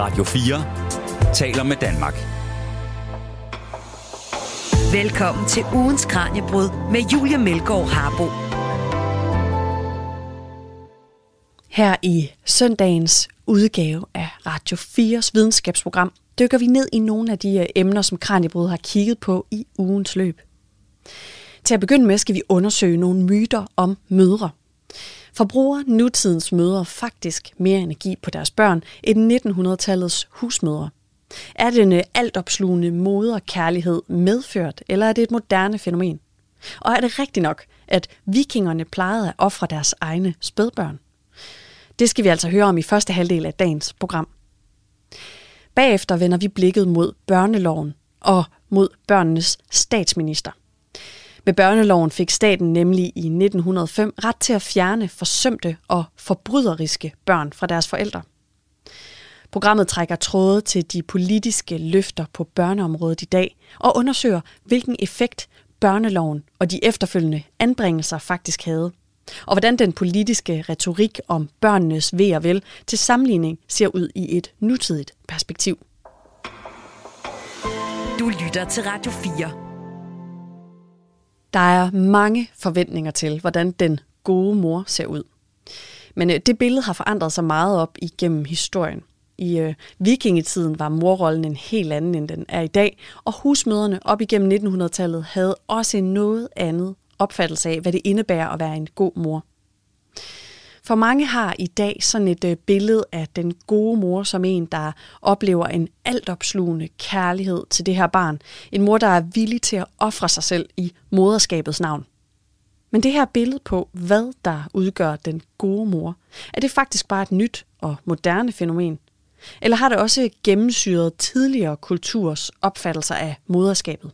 Radio 4 taler med Danmark. Velkommen til ugens Kranjebrud med Julia Melgaard Harbo. Her i søndagens udgave af Radio 4's videnskabsprogram dykker vi ned i nogle af de øh, emner, som Kranjebrud har kigget på i ugens løb. Til at begynde med skal vi undersøge nogle myter om mødre. Forbruger nutidens mødre faktisk mere energi på deres børn end 1900-tallets husmødre? Er det en øh, altopslugende moderkærlighed medført, eller er det et moderne fænomen? Og er det rigtigt nok, at vikingerne plejede at ofre deres egne spædbørn? Det skal vi altså høre om i første halvdel af dagens program. Bagefter vender vi blikket mod børneloven og mod børnenes statsminister. Med børneloven fik staten nemlig i 1905 ret til at fjerne forsømte og forbryderiske børn fra deres forældre. Programmet trækker tråde til de politiske løfter på børneområdet i dag og undersøger, hvilken effekt børneloven og de efterfølgende anbringelser faktisk havde. Og hvordan den politiske retorik om børnenes ved og vel til sammenligning ser ud i et nutidigt perspektiv. Du lytter til Radio 4. Der er mange forventninger til, hvordan den gode mor ser ud. Men øh, det billede har forandret sig meget op igennem historien. I øh, vikingetiden var morrollen en helt anden, end den er i dag, og husmøderne op igennem 1900-tallet havde også en noget andet opfattelse af, hvad det indebærer at være en god mor. For mange har i dag sådan et øh, billede af den gode mor som en, der oplever en altopslugende kærlighed til det her barn. En mor, der er villig til at ofre sig selv i moderskabets navn. Men det her billede på, hvad der udgør den gode mor, er det faktisk bare et nyt og moderne fænomen? Eller har det også gennemsyret tidligere kulturs opfattelser af moderskabet?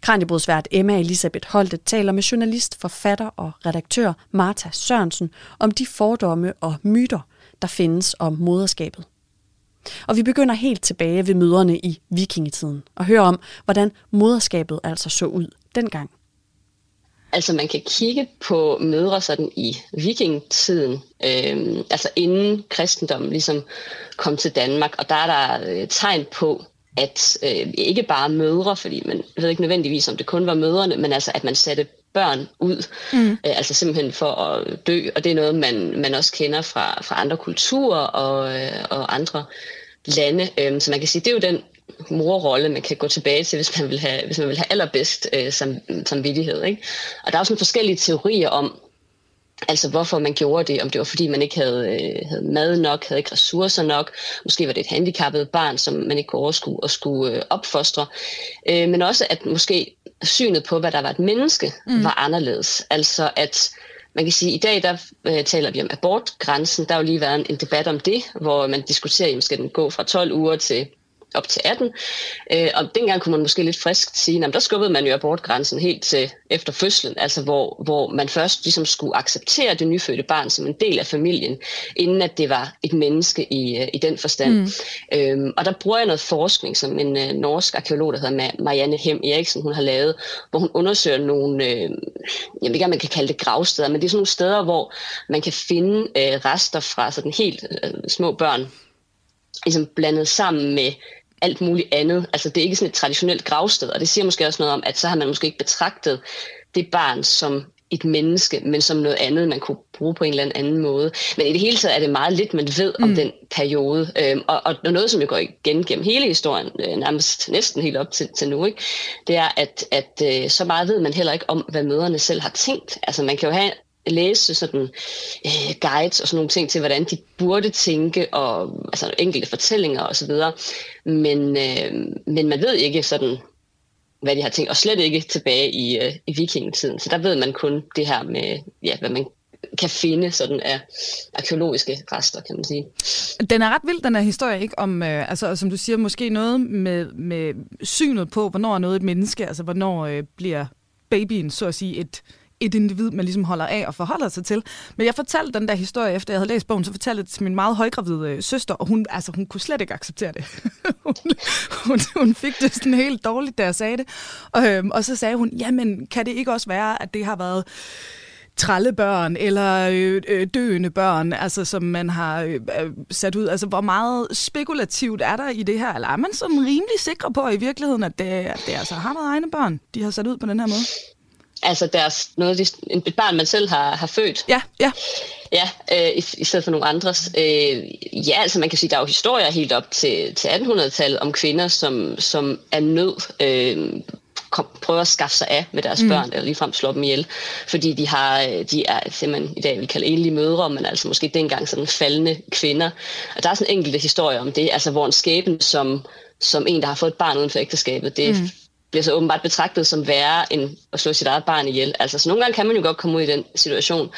Kranjebrudsvært Emma Elisabeth Holte taler med journalist, forfatter og redaktør Martha Sørensen om de fordomme og myter, der findes om moderskabet. Og vi begynder helt tilbage ved møderne i vikingetiden og hører om, hvordan moderskabet altså så ud dengang. Altså man kan kigge på mødre sådan i vikingetiden, øh, altså inden kristendommen ligesom kom til Danmark, og der er der øh, tegn på, at øh, ikke bare mødre, fordi man ved ikke nødvendigvis, om det kun var mødrene, men altså at man satte børn ud, mm. øh, altså simpelthen for at dø, og det er noget, man, man også kender fra, fra andre kulturer og, øh, og andre lande, øh, så man kan sige, det er jo den morrolle, man kan gå tilbage til, hvis man vil have, hvis man vil have allerbedst øh, som, som vidighed. Ikke? Og der er også nogle forskellige teorier om, Altså hvorfor man gjorde det, om det var fordi man ikke havde, øh, havde mad nok, havde ikke ressourcer nok, måske var det et handicappet barn, som man ikke kunne overskue og skulle øh, opfostre, øh, men også at måske synet på, hvad der var et menneske, mm. var anderledes. Altså at man kan sige, at i dag der øh, taler vi om abortgrænsen, der har jo lige været en, en debat om det, hvor man diskuterer, om skal den gå fra 12 uger til op til 18. Øh, og dengang kunne man måske lidt frisk sige, at der skubbede man jo abortgrænsen helt til efter fødslen, altså hvor, hvor man først ligesom skulle acceptere det nyfødte barn som en del af familien, inden at det var et menneske i, øh, i den forstand. Mm. Øhm, og der bruger jeg noget forskning, som en øh, norsk arkeolog, der hedder Marianne Hem Eriksen, hun har lavet, hvor hun undersøger nogle, øh, jeg ved ikke, om man kan kalde det gravsteder, men det er sådan nogle steder, hvor man kan finde øh, rester fra sådan helt øh, små børn, ligesom blandet sammen med alt muligt andet. Altså det er ikke sådan et traditionelt gravsted, og det siger måske også noget om, at så har man måske ikke betragtet det barn som et menneske, men som noget andet, man kunne bruge på en eller anden måde. Men i det hele taget er det meget lidt, man ved om mm. den periode. Øhm, og, og noget, som jo går igen gennem hele historien, øh, nærmest næsten helt op til, til nu, ikke? det er, at, at øh, så meget ved man heller ikke om, hvad møderne selv har tænkt. Altså man kan jo have læse sådan øh, guides og sådan nogle ting til, hvordan de burde tænke, og altså enkelte fortællinger osv. Men, øh, men man ved ikke sådan, hvad de har tænkt, og slet ikke tilbage i, øh, i vikingetiden. Så der ved man kun det her med, ja, hvad man kan finde sådan af arkeologiske rester, kan man sige. Den er ret vild, den her historie, ikke? Om, øh, altså, som du siger, måske noget med, med synet på, hvornår er noget et menneske, altså hvornår øh, bliver babyen, så at sige, et, et individ, man ligesom holder af og forholder sig til. Men jeg fortalte den der historie, efter jeg havde læst bogen, så fortalte jeg det til min meget højgravide øh, søster, og hun, altså, hun kunne slet ikke acceptere det. hun, hun, hun fik det sådan helt dårligt, da jeg sagde det. Og, øhm, og så sagde hun, jamen, kan det ikke også være, at det har været trallebørn eller øh, øh, døende børn, altså som man har øh, øh, sat ud. Altså hvor meget spekulativt er der i det her? Eller er man sådan rimelig sikker på i virkeligheden, at det, at det altså har været egne børn, de har sat ud på den her måde? Altså deres, noget af de, et barn, man selv har, har født. Ja, ja. Ja, øh, i, i stedet for nogle andres. Øh, ja, altså man kan sige, der er jo historier helt op til, til 1800-tallet om kvinder, som, som er nød øh, kom, prøver at skaffe sig af med deres mm. børn, eller ligefrem slå dem ihjel, fordi de, har, de er man i dag vil kalde enlige mødre, men altså måske dengang sådan faldende kvinder. Og der er sådan enkelte historier om det, altså hvor en skæbne som, som en, der har fået et barn uden for ægteskabet, det mm bliver så åbenbart betragtet som værre end at slå sit eget barn ihjel. Altså, så nogle gange kan man jo godt komme ud i den situation.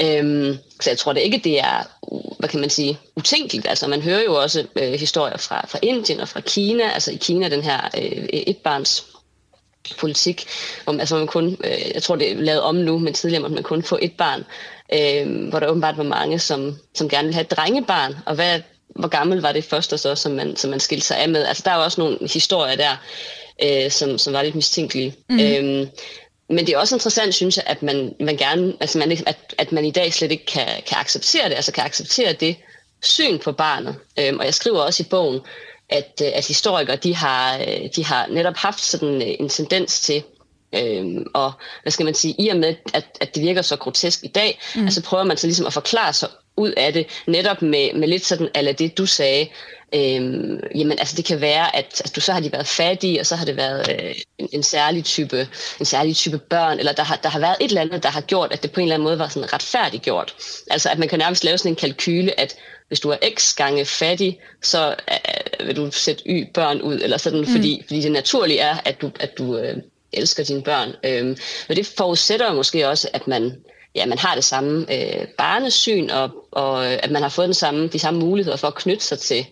Øhm, så jeg tror det ikke, det er, hvad kan man sige, utænkeligt. Altså, man hører jo også øh, historier fra, fra Indien og fra Kina. Altså i Kina, den her øh, etbarns politik, om altså man kun, øh, jeg tror det er lavet om nu, men tidligere måtte man kun få et barn, øh, hvor der åbenbart var mange, som, som gerne ville have et drengebarn, og hvad, hvor gammel var det første så, som man, som man skilte sig af med. Altså der er jo også nogle historier der, øh, som, som var lidt mistænkelige. Mm. Øhm, men det er også interessant, synes jeg, at man, man gerne, altså man, at, at man i dag slet ikke kan, kan acceptere det, altså kan acceptere det syn på barnet. Øhm, og jeg skriver også i bogen, at, øh, at historikere, de har, øh, de har netop haft sådan øh, en tendens til, Øhm, og hvad skal man sige, i og med, at, at det virker så grotesk i dag, mm. altså prøver man så ligesom at forklare sig ud af det, netop med, med lidt sådan, eller det du sagde, øhm, jamen altså det kan være, at altså, du så har de været fattige, og så har det været øh, en, en, særlig type, en særlig type børn, eller der har, der har været et eller andet, der har gjort, at det på en eller anden måde var sådan retfærdigt gjort. Altså at man kan nærmest lave sådan en kalkyle, at hvis du er x gange fattig, så øh, vil du sætte y børn ud, eller sådan, mm. fordi, fordi det naturlige er, at du, at du øh, elsker dine børn. Øhm, men det forudsætter måske også, at man ja, man har det samme øh, barnesyn, og, og at man har fået den samme, de samme muligheder for at knytte sig til,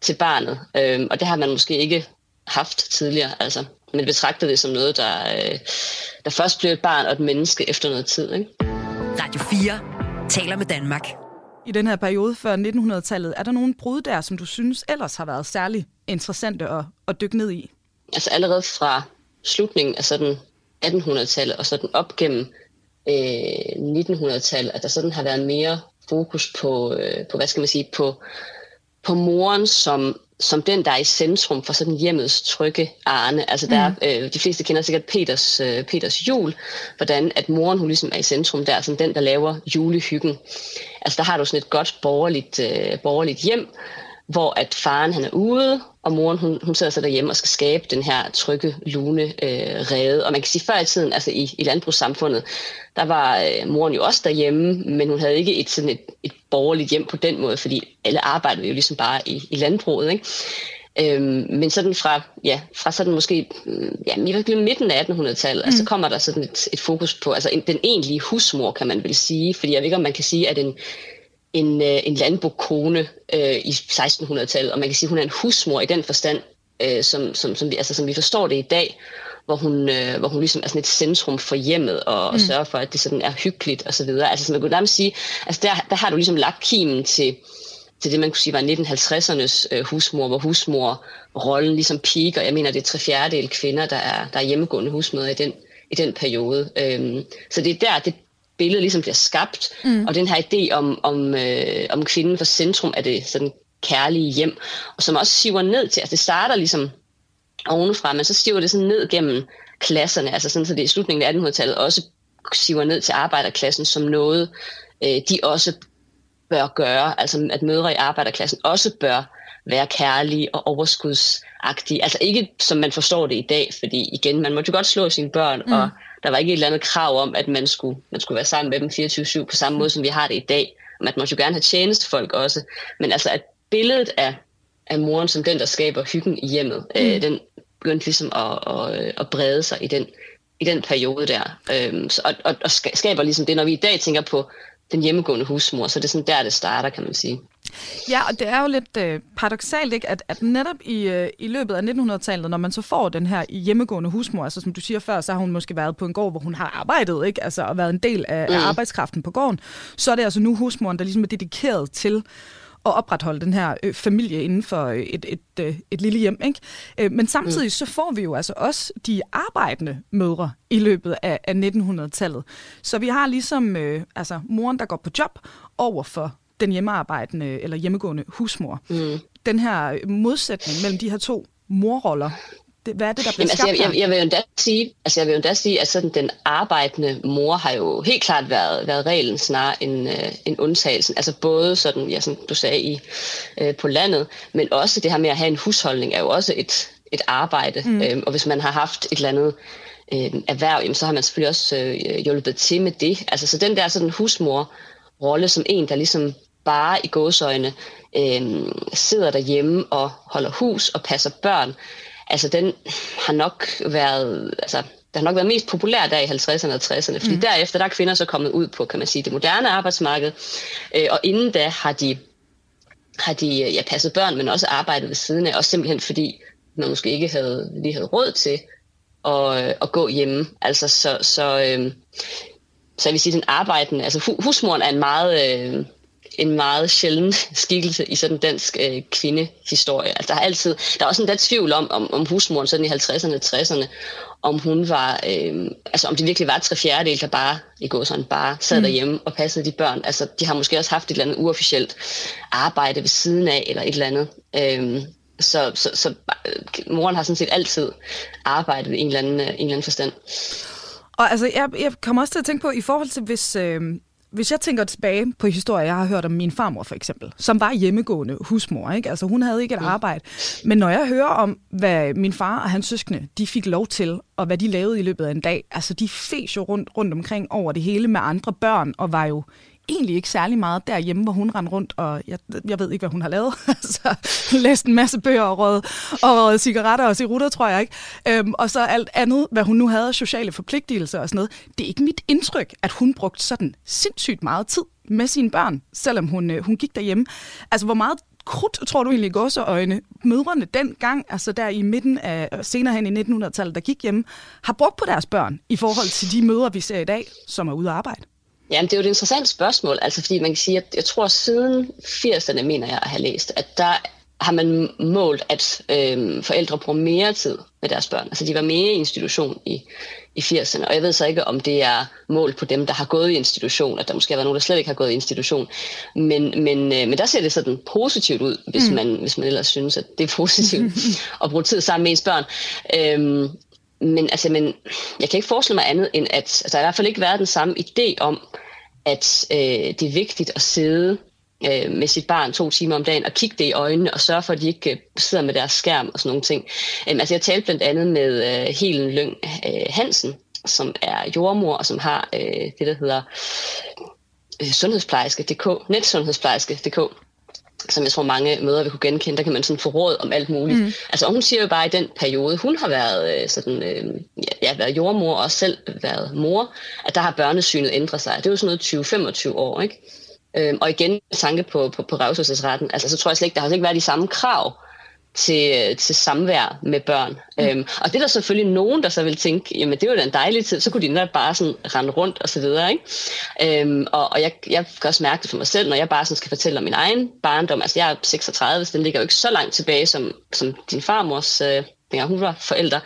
til barnet. Øhm, og det har man måske ikke haft tidligere. Altså, man betragter det som noget, der, øh, der først bliver et barn og et menneske efter noget tid. Ikke? Radio 4 taler med Danmark. I den her periode før 1900-tallet, er der nogle brud der, som du synes ellers har været særlig interessante at, at dykke ned i? Altså allerede fra slutningen af sådan 1800-tallet og sådan op gennem øh, 1900-tallet, at der sådan har været mere fokus på, øh, på hvad skal man sige, på, på moren som, som den, der er i centrum for sådan hjemmets trygge arne. Altså der, mm. øh, de fleste kender sikkert Peters, øh, Peters jul, hvordan at moren hun ligesom er i centrum der, som den, der laver julehyggen. Altså der har du sådan et godt borgerligt, øh, borgerligt hjem, hvor at faren han er ude, og moren hun, hun sidder så derhjemme og skal skabe den her trygge, lune øh, rede. Og man kan sige, før i tiden, altså i, i landbrugssamfundet, der var øh, moren jo også derhjemme, men hun havde ikke et, sådan et, et borgerligt hjem på den måde, fordi alle arbejdede jo ligesom bare i, i landbruget. Ikke? Øhm, men sådan fra, ja, fra sådan måske ja, i midten af 1800-tallet, mm. altså kommer der sådan et, et fokus på altså en, den egentlige husmor, kan man vel sige. Fordi jeg ved ikke, om man kan sige, at en, en, øh, en landbokone øh, i 1600-tallet, og man kan sige, at hun er en husmor i den forstand, øh, som, som, som, vi, altså, som vi forstår det i dag, hvor hun, øh, hvor hun ligesom er sådan et centrum for hjemmet, og, mm. og sørger for, at det sådan er hyggeligt og så videre. Altså, som man kunne nærmest sige, altså der, der har du ligesom lagt kimen til, til det, man kunne sige var 1950'ernes øh, husmor, hvor husmor-rollen ligesom piker. Jeg mener, det er tre fjerdedel kvinder, der er, der er hjemmegående husmøder i den, i den periode. Øhm, så det er der, det, billede ligesom bliver skabt, mm. og den her idé om, om, øh, om kvinden for centrum af det sådan kærlige hjem, og som også siver ned til, altså det starter ligesom ovenfra, men så stiver det sådan ned gennem klasserne, altså sådan, så det i slutningen af 1800-tallet også siver ned til arbejderklassen som noget, øh, de også bør gøre, altså at mødre i arbejderklassen også bør være kærlige og overskudsagtige. Altså ikke som man forstår det i dag, fordi igen, man må jo godt slå sine børn, mm. og der var ikke et eller andet krav om, at man skulle, man skulle være sammen med dem 24-7 på samme måde, som vi har det i dag. Man måtte jo gerne have tjenestefolk også. Men altså, at billedet af, af moren som den, der skaber hyggen i hjemmet, øh, mm. øh, den begyndte ligesom at, at, at brede sig i den, i den periode der. Øhm, så, og, og, og skaber ligesom det, når vi i dag tænker på den hjemmegående husmor, så det er sådan der, det starter, kan man sige. Ja, og det er jo lidt øh, paradoxalt, ikke? At, at netop i, øh, i løbet af 1900-tallet, når man så får den her hjemmegående husmor, altså som du siger før, så har hun måske været på en gård, hvor hun har arbejdet, ikke? Altså, og været en del af, mm. af arbejdskraften på gården, så er det altså nu husmoren, der ligesom er dedikeret til at opretholde den her øh, familie inden for øh, et, et, øh, et lille hjem. Ikke? Øh, men samtidig mm. så får vi jo altså også de arbejdende mødre i løbet af, af 1900-tallet. Så vi har ligesom øh, altså moren, der går på job, over for den hjemmearbejdende eller hjemmegående husmor. Mm. Den her modsætning mellem de her to morroller, det, hvad er det, der bliver Jamen, altså, jeg, jeg, jeg, vil jo endda sige, altså, jeg vil jo endda sige, at sådan, den arbejdende mor har jo helt klart været, været reglen snarere end, øh, end undtagelsen. Altså både sådan, ja, som du sagde, i, øh, på landet, men også det her med at have en husholdning er jo også et, et arbejde. Mm. Øhm, og hvis man har haft et eller andet øh, erhverv, jamen, så har man selvfølgelig også øh, hjulpet til med det. Altså så den der sådan husmor-rolle som en, der ligesom bare i gåsøjne øh, sidder derhjemme og holder hus og passer børn, altså den har nok været, altså der har nok været mest populær der i 50'erne og 60'erne, fordi mm. derefter der er kvinder så kommet ud på, kan man sige, det moderne arbejdsmarked, øh, og inden da har de, har de ja, passet børn, men også arbejdet ved siden af, også simpelthen fordi man måske ikke havde, lige havde råd til at, at gå hjemme. Altså så, så, øh, så jeg vil sige, den arbejdende, altså husmoren er en meget, øh, en meget sjælden skikkelse i sådan dansk øh, kvindehistorie. Altså, der er altid, der er også en der tvivl om, om, om husmoren sådan i 50'erne og 60'erne, om hun var, øh, altså om det virkelig var tre fjerdedel, der bare, i går sådan, bare sad mm. derhjemme og passede de børn. Altså, de har måske også haft et eller andet uofficielt arbejde ved siden af, eller et eller andet. Øh, så, så, så øh, moren har sådan set altid arbejdet i en eller anden, øh, en eller anden forstand. Og altså, jeg, jeg kommer også til at tænke på, i forhold til, hvis, øh, hvis jeg tænker tilbage på historier, jeg har hørt om min farmor for eksempel, som var hjemmegående husmor, ikke? Altså hun havde ikke et arbejde. Men når jeg hører om, hvad min far og hans søskende, de fik lov til, og hvad de lavede i løbet af en dag, altså de fes jo rundt, rundt omkring over det hele med andre børn, og var jo egentlig ikke særlig meget derhjemme, hvor hun rendte rundt, og jeg, jeg ved ikke, hvad hun har lavet. Altså, så læst en masse bøger og rød, og rød cigaretter og cirutter, tror jeg ikke. Øhm, og så alt andet, hvad hun nu havde, sociale forpligtelser og sådan noget. Det er ikke mit indtryk, at hun brugte sådan sindssygt meget tid med sine børn, selvom hun, øh, hun gik derhjemme. Altså, hvor meget krudt, tror du egentlig, øjne, mødrene dengang, altså der i midten af, senere hen i 1900-tallet, der gik hjemme, har brugt på deres børn i forhold til de mødre, vi ser i dag, som er ude at arbejde? Jamen, det er jo et interessant spørgsmål, altså fordi man kan sige, at jeg tror siden 80'erne, mener jeg at have læst, at der har man målt, at øh, forældre bruger mere tid med deres børn. Altså de var mere i institution i, i 80'erne, og jeg ved så ikke, om det er målt på dem, der har gået i institution, at der måske har været nogen, der slet ikke har gået i institution. Men, men, øh, men der ser det sådan positivt ud, hvis, mm. man, hvis man ellers synes, at det er positivt at bruge tid sammen med ens børn. Øhm, men, altså, men jeg kan ikke forestille mig andet, end at altså, der har i hvert fald ikke været den samme idé om, at øh, det er vigtigt at sidde øh, med sit barn to timer om dagen og kigge det i øjnene og sørge for, at de ikke øh, sidder med deres skærm og sådan nogle ting. Um, altså jeg talte blandt andet med øh, Helen Lyng øh, Hansen, som er jordmor og som har øh, det, der hedder øh, sundhedsplejerske.dk, netsundhedsplejerske.dk, som jeg tror mange møder vil kunne genkende, der kan man sådan få råd om alt muligt. Mm. Altså, og hun siger jo bare, at i den periode, hun har været øh, sådan, øh, ja, været jordmor og selv været mor, at der har børnesynet ændret sig. Det er jo sådan noget 20-25 år, ikke? Øhm, og igen, tanke på, på, på revselsesretten, altså så tror jeg slet ikke, der har ikke været de samme krav til, til samvær med børn. Mm. Øhm, og det er der selvfølgelig nogen, der så vil tænke, jamen det var da en dejlig tid, så kunne de netop bare sådan rende rundt og så videre. Ikke? Øhm, og og jeg, jeg kan også mærke det for mig selv, når jeg bare sådan skal fortælle om min egen barndom. Altså jeg er 36, så den ligger jo ikke så langt tilbage som, som din farmors, øh, dengang hun var forældre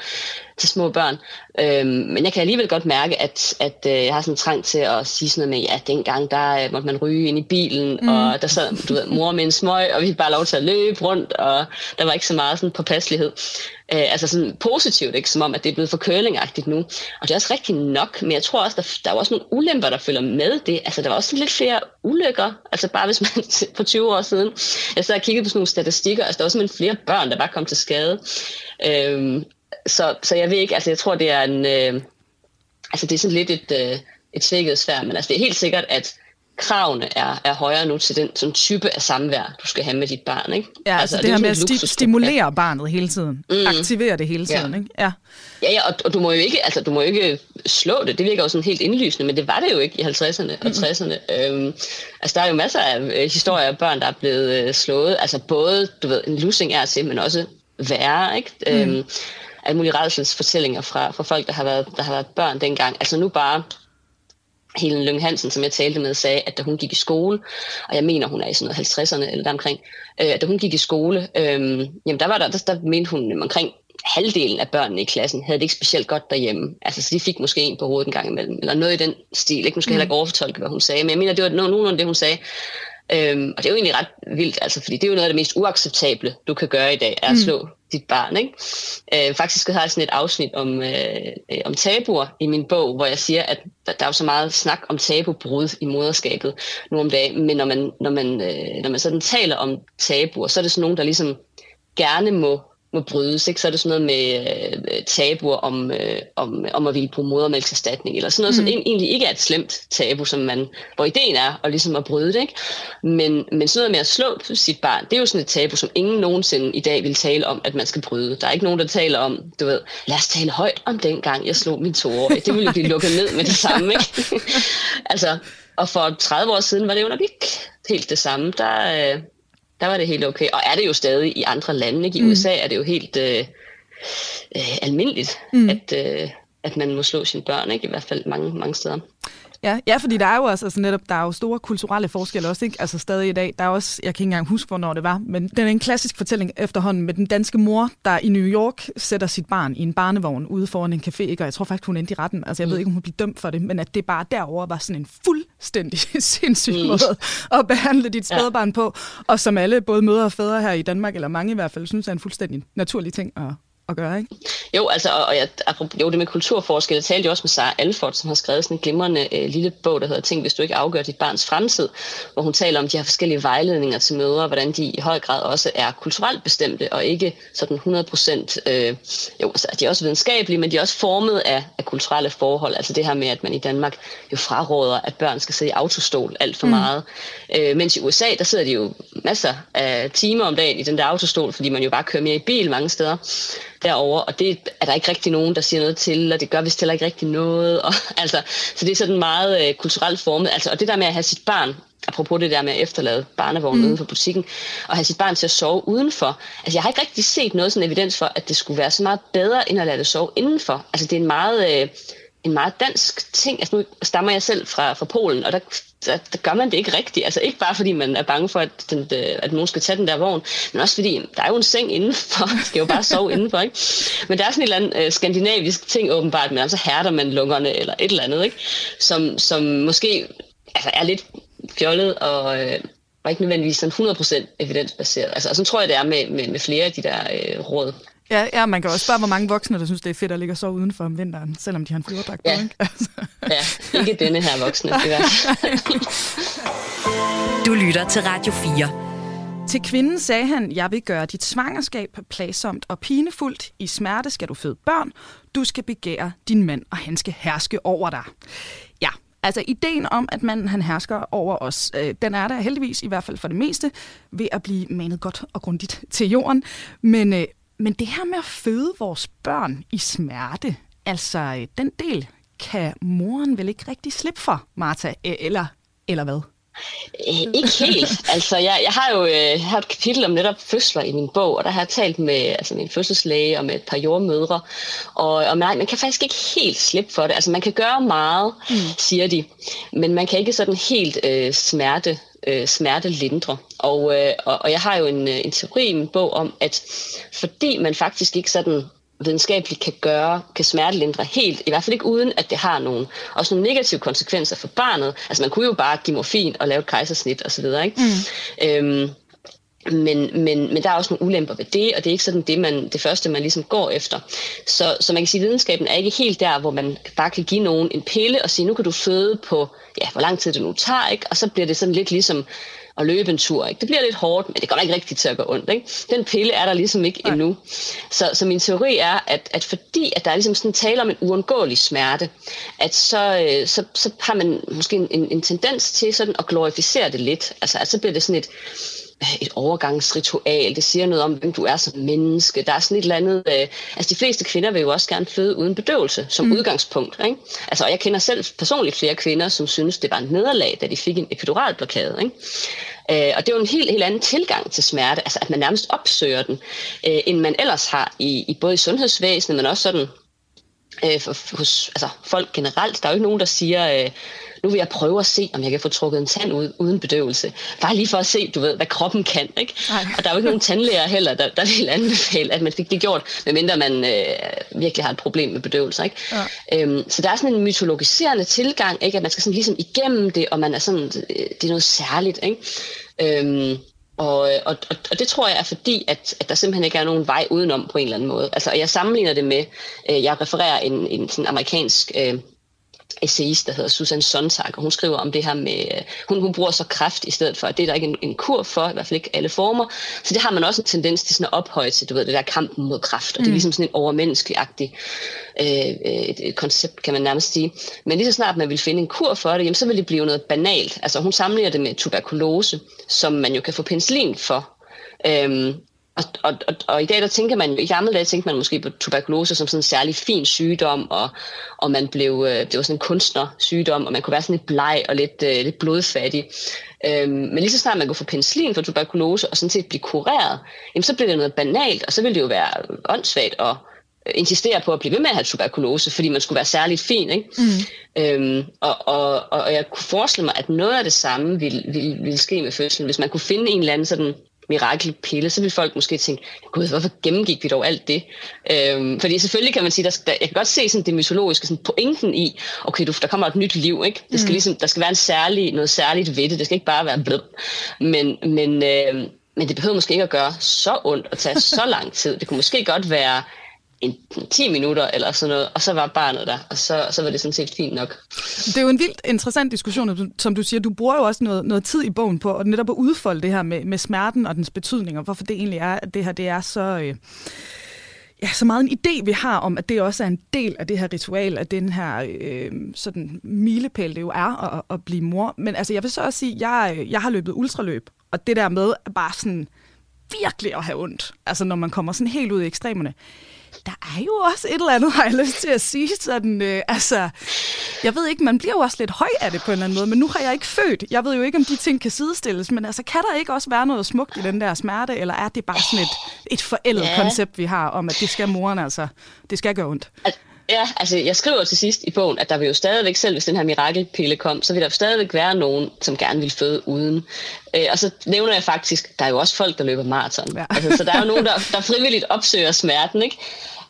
til små børn. Øhm, men jeg kan alligevel godt mærke, at, at øh, jeg har sådan en trang til at sige sådan noget med, ja, dengang der øh, måtte man ryge ind i bilen, mm. og der sad du ved, mor med en smøg, og vi fik bare lov til at løbe rundt, og der var ikke så meget sådan påpasselighed. Øh, altså sådan positivt, ikke? som om, at det er blevet for curlingagtigt nu. Og det er også rigtigt nok, men jeg tror også, der, der er også nogle ulemper, der følger med det. Altså der var også lidt flere ulykker, altså bare hvis man for 20 år siden, jeg sad og kiggede på sådan nogle statistikker, altså der var simpelthen flere børn, der bare kom til skade. Øhm, så, så jeg ved ikke, altså jeg tror, det er en, øh, altså det er sådan lidt et, øh, et svær, men altså det er helt sikkert, at kravene er, er højere nu til den sådan type af samvær, du skal have med dit barn. Ikke? Ja, altså, altså det, det her med at sti- stimulere ja. barnet hele tiden. Mm. Aktivere det hele tiden. Ja. Ikke? Ja, ja, ja og, og, du må jo ikke, altså, du må jo ikke slå det. Det virker jo sådan helt indlysende, men det var det jo ikke i 50'erne og 60'erne. Øhm, altså der er jo masser af øh, historier af børn, der er blevet øh, slået. Altså både, du ved, en lussing er til, men også værre. Ikke? Mm. Øhm, alle mulige redselsfortællinger fra, fra folk, der har, været, der har været børn dengang. Altså nu bare Helen Lyng Hansen, som jeg talte med, sagde, at da hun gik i skole, og jeg mener, hun er i sådan noget 50'erne eller deromkring, øh, da hun gik i skole, øh, jamen der var der, der, der mente hun omkring halvdelen af børnene i klassen havde det ikke specielt godt derhjemme. Altså, så de fik måske en på hovedet en gang imellem, eller noget i den stil. Ikke? Nu skal jeg heller ikke mm. overfortolke, hvad hun sagde, men jeg mener, det var nogenlunde det, hun sagde. Øhm, og det er jo egentlig ret vildt, altså, fordi det er jo noget af det mest uacceptable, du kan gøre i dag, er at mm. slå dit barn. Ikke? Øh, faktisk har jeg sådan et afsnit om, øh, om tabuer i min bog, hvor jeg siger, at der er jo så meget snak om tabubrud i moderskabet nu om dagen, men når man, når man, øh, når man sådan taler om tabuer, så er det sådan nogen, der ligesom gerne må må brydes. Ikke? Så er det sådan noget med øh, tabuer om, øh, om, om at ville bruge modermælkserstatning, eller sådan noget, mm. som egentlig ikke er et slemt tabu, som man, hvor ideen er at, ligesom at bryde det. Ikke? Men, men sådan noget med at slå sit barn, det er jo sådan et tabu, som ingen nogensinde i dag vil tale om, at man skal bryde. Der er ikke nogen, der taler om, du ved, lad os tale højt om den gang, jeg slog min toårige. Det ville jo blive lukket ned med det samme. Ikke? altså, og for 30 år siden var det jo nok ikke helt det samme. Der, øh, der var det helt okay. Og er det jo stadig i andre lande. Ikke? I mm. USA er det jo helt øh, øh, almindeligt, mm. at, øh, at man må slå sine børn, ikke? i hvert fald mange, mange steder. Ja, ja, fordi der er jo også altså netop, der er jo store kulturelle forskelle også, ikke? Altså stadig i dag. Der er også, jeg kan ikke engang huske, hvornår det var, men den er en klassisk fortælling efterhånden med den danske mor, der i New York sætter sit barn i en barnevogn ude foran en café, ikke? og jeg tror faktisk, hun endte i retten. Altså jeg mm. ved ikke, om hun blev dømt for det, men at det bare derover var sådan en fuldstændig sindssyg mm. måde at behandle dit spædbarn ja. på, og som alle, både mødre og fædre her i Danmark, eller mange i hvert fald, synes er en fuldstændig naturlig ting at, at gøre, ikke? Jo, altså, og jeg, jo, det med kulturforskel, jeg talte jo også med Sara Alford, som har skrevet sådan en glimrende øh, lille bog, der hedder Ting, hvis du ikke afgør dit barns fremtid, hvor hun taler om de her forskellige vejledninger til mødre, hvordan de i høj grad også er kulturelt bestemte, og ikke sådan 100 procent, øh, jo, altså, de er også videnskabelige, men de er også formet af, af kulturelle forhold, altså det her med, at man i Danmark jo fraråder, at børn skal sidde i autostol alt for mm. meget, øh, mens i USA, der sidder de jo masser af timer om dagen i den der autostol, fordi man jo bare kører mere i bil mange steder, derover og det er der ikke rigtig nogen, der siger noget til, og det gør vist heller ikke rigtig noget. Og, altså, så det er sådan meget øh, kulturelt formet. Altså, og det der med at have sit barn, apropos det der med at efterlade barnevognen mm. uden for butikken, og have sit barn til at sove udenfor. Altså, jeg har ikke rigtig set noget sådan evidens for, at det skulle være så meget bedre, end at lade det sove indenfor. Altså, det er en meget... Øh, en meget dansk ting. Altså nu stammer jeg selv fra, fra Polen, og der, der, der gør man det ikke rigtigt. Altså ikke bare fordi man er bange for, at, den, øh, at nogen skal tage den der vogn, men også fordi der er jo en seng indenfor. Man skal jo bare sove indenfor, ikke? Men der er sådan en eller anden øh, skandinavisk ting åbenbart, med, så hærder man lungerne eller et eller andet, ikke? Som, som måske altså, er lidt fjollet og, øh, og ikke nødvendigvis sådan 100% evidensbaseret. Altså, og sådan tror jeg, det er med, med, med flere af de der øh, råd. Ja, ja, man kan også spørge, hvor mange voksne, der synes, det er fedt at ligge og sove udenfor om vinteren, selvom de har en flyverdragt ja. på, ikke? Altså. ja, ikke denne her voksne, i hvert fald. Du lytter til Radio 4. Til kvinden sagde han, jeg vil gøre dit svangerskab plagsomt og pinefuldt. I smerte skal du føde børn. Du skal begære din mand, og han skal herske over dig. Altså ideen om, at manden han hersker over os, øh, den er der heldigvis, i hvert fald for det meste, ved at blive manet godt og grundigt til jorden. Men øh, men det her med at føde vores børn i smerte, altså øh, den del kan moren vel ikke rigtig slippe for, Martha, eller, eller hvad? Øh, ikke helt. Altså, jeg, jeg har jo øh, har et kapitel om netop fødsler i min bog, og der har jeg talt med altså, min fødselslæge og med et par jordmødre, og, og man, man kan faktisk ikke helt slippe for det. Altså, man kan gøre meget, mm. siger de, men man kan ikke sådan helt øh, smerte øh, smertelindre. Og, øh, og, og jeg har jo en, øh, en teori i min bog om, at fordi man faktisk ikke sådan videnskabeligt kan gøre, kan smertelindre helt, i hvert fald ikke uden, at det har nogle, også nogle negative konsekvenser for barnet. Altså man kunne jo bare give morfin og lave et kejsersnit osv., ikke? Mm. Øhm, men, men, men der er også nogle ulemper ved det, og det er ikke sådan det, man, det første, man ligesom går efter. Så, så man kan sige, at videnskaben er ikke helt der, hvor man bare kan give nogen en pille og sige, nu kan du føde på, ja, hvor lang tid det nu tager, ikke? og så bliver det sådan lidt ligesom at løbe en tur. Ikke? Det bliver lidt hårdt, men det går ikke rigtigt til at gå ondt. Ikke? Den pille er der ligesom ikke Nej. endnu. Så, så min teori er, at, at fordi at der er ligesom sådan tale om en uundgåelig smerte, at så, øh, så, så har man måske en, en tendens til sådan at glorificere det lidt. Altså at så bliver det sådan et et overgangsritual. Det siger noget om, hvem du er som menneske. Der er sådan et eller andet... Øh, altså, de fleste kvinder vil jo også gerne føde uden bedøvelse som mm. udgangspunkt. Ikke? Altså, og jeg kender selv personligt flere kvinder, som synes, det var en nederlag, da de fik en epiduralblokade. Ikke? Øh, og det er jo en helt, helt anden tilgang til smerte, altså at man nærmest opsøger den, øh, end man ellers har i, i både i sundhedsvæsenet, men også sådan øh, for, hos altså, folk generelt. Der er jo ikke nogen, der siger, øh, nu vil jeg prøve at se, om jeg kan få trukket en tand ud uden bedøvelse. Bare lige for at se, du ved, hvad kroppen kan. Ikke? Og der er jo ikke nogen tandlæger heller, der, der vil anbefale, at man fik det gjort, medmindre man øh, virkelig har et problem med bedøvelse. Ikke? Ja. Øhm, så der er sådan en mytologiserende tilgang, ikke? at man skal sådan ligesom igennem det, og man er sådan, øh, det er noget særligt. Ikke? Øhm, og, og, og det tror jeg er fordi, at, at der simpelthen ikke er nogen vej udenom på en eller anden måde. Altså, jeg sammenligner det med, øh, jeg refererer en, en sådan amerikansk øh, essayist, der hedder Susan Sontag, og hun skriver om det her med, øh, hun, hun bruger så kraft i stedet for, at det er der ikke en, en kur for, i hvert fald ikke alle former. Så det har man også en tendens til sådan at ophøje til, du ved, det der kampen mod kraft, og det er mm. ligesom sådan en overmenneskelig-agtig øh, et, et koncept, kan man nærmest sige. Men lige så snart man vil finde en kur for det, jamen, så vil det blive noget banalt. Altså hun sammenligner det med tuberkulose, som man jo kan få penicillin for. Øhm, og, og, og, og i dag der tænker man jo, i gamle dage tænkte man måske på tuberkulose som sådan en særlig fin sygdom, og, og man blev, øh, det var sådan en kunstnersygdom, og man kunne være sådan lidt bleg og lidt, uh, lidt blodfattig. Øhm, men lige så snart man kunne få penicillin for tuberkulose, og sådan set blive kureret, jamen så blev det noget banalt, og så ville det jo være åndssvagt at øh, insistere på at blive ved med at have tuberkulose, fordi man skulle være særligt fin. Ikke? Mm. Øhm, og, og, og jeg kunne forestille mig, at noget af det samme ville, ville, ville ske med fødslen, hvis man kunne finde en eller anden sådan mirakelpille, så vil folk måske tænke, gud, hvorfor gennemgik vi dog alt det? Øhm, fordi selvfølgelig kan man sige, der, der, jeg kan godt se sådan det mytologiske sådan pointen i, okay, du, der kommer et nyt liv, ikke? Det skal mm. ligesom, der skal være en særlig, noget særligt ved det, det skal ikke bare være blød. Men, men, øh, men det behøver måske ikke at gøre så ondt og tage så lang tid. Det kunne måske godt være en 10 minutter eller sådan noget, og så var barnet der, og så, så var det sådan set fint nok. Det er jo en vildt interessant diskussion, som du siger. Du bruger jo også noget, noget tid i bogen på at netop at udfolde det her med, med smerten og dens betydning, og hvorfor det egentlig er, at det her det er så... Øh, ja, så meget en idé, vi har om, at det også er en del af det her ritual, af den her øh, sådan milepæl, det jo er at, at blive mor. Men altså, jeg vil så også sige, at jeg, jeg har løbet ultraløb, og det der med bare sådan virkelig at have ondt, altså når man kommer sådan helt ud i ekstremerne, der er jo også et eller andet, har jeg lyst til at sige. Sådan, øh, altså, jeg ved ikke, man bliver jo også lidt høj af det på en eller anden måde, men nu har jeg ikke født. Jeg ved jo ikke, om de ting kan sidestilles, men altså, kan der ikke også være noget smukt i den der smerte, eller er det bare sådan et, et forældet ja. koncept, vi har, om at det skal moren altså, det skal gøre ondt? Ja, altså jeg skriver til sidst i bogen, at der vil jo stadigvæk, selv hvis den her mirakelpille kom, så vil der stadigvæk være nogen, som gerne vil føde uden. Øh, og så nævner jeg faktisk, der er jo også folk, der løber maraton. Ja. Altså, så der er jo nogen, der, der frivilligt opsøger smerten, ikke?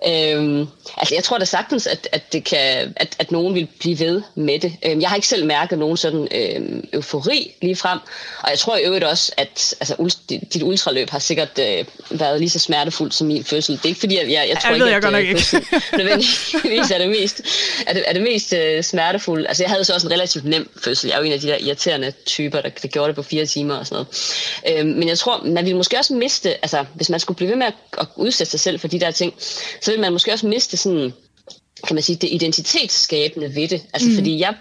Øhm, altså jeg tror da sagtens, at, at, det kan, at, at nogen vil blive ved med det. Øhm, jeg har ikke selv mærket nogen sådan øhm, eufori lige frem, og jeg tror i øvrigt også, at altså, dit ultraløb har sikkert øh, været lige så smertefuldt som min fødsel. Det er ikke fordi, at jeg, jeg tror jeg ikke, at jeg fødsel nødvendigvis er det mest, er det, er det mest øh, smertefulde. Altså jeg havde så også en relativt nem fødsel. Jeg er jo en af de der irriterende typer, der, der gjorde det på fire timer og sådan noget. Øhm, men jeg tror, man ville måske også miste, altså hvis man skulle blive ved med at, at udsætte sig selv for de der ting, så så vil man måske også miste sådan, kan man sige, det identitetsskabende ved det. Altså mm. fordi jeg,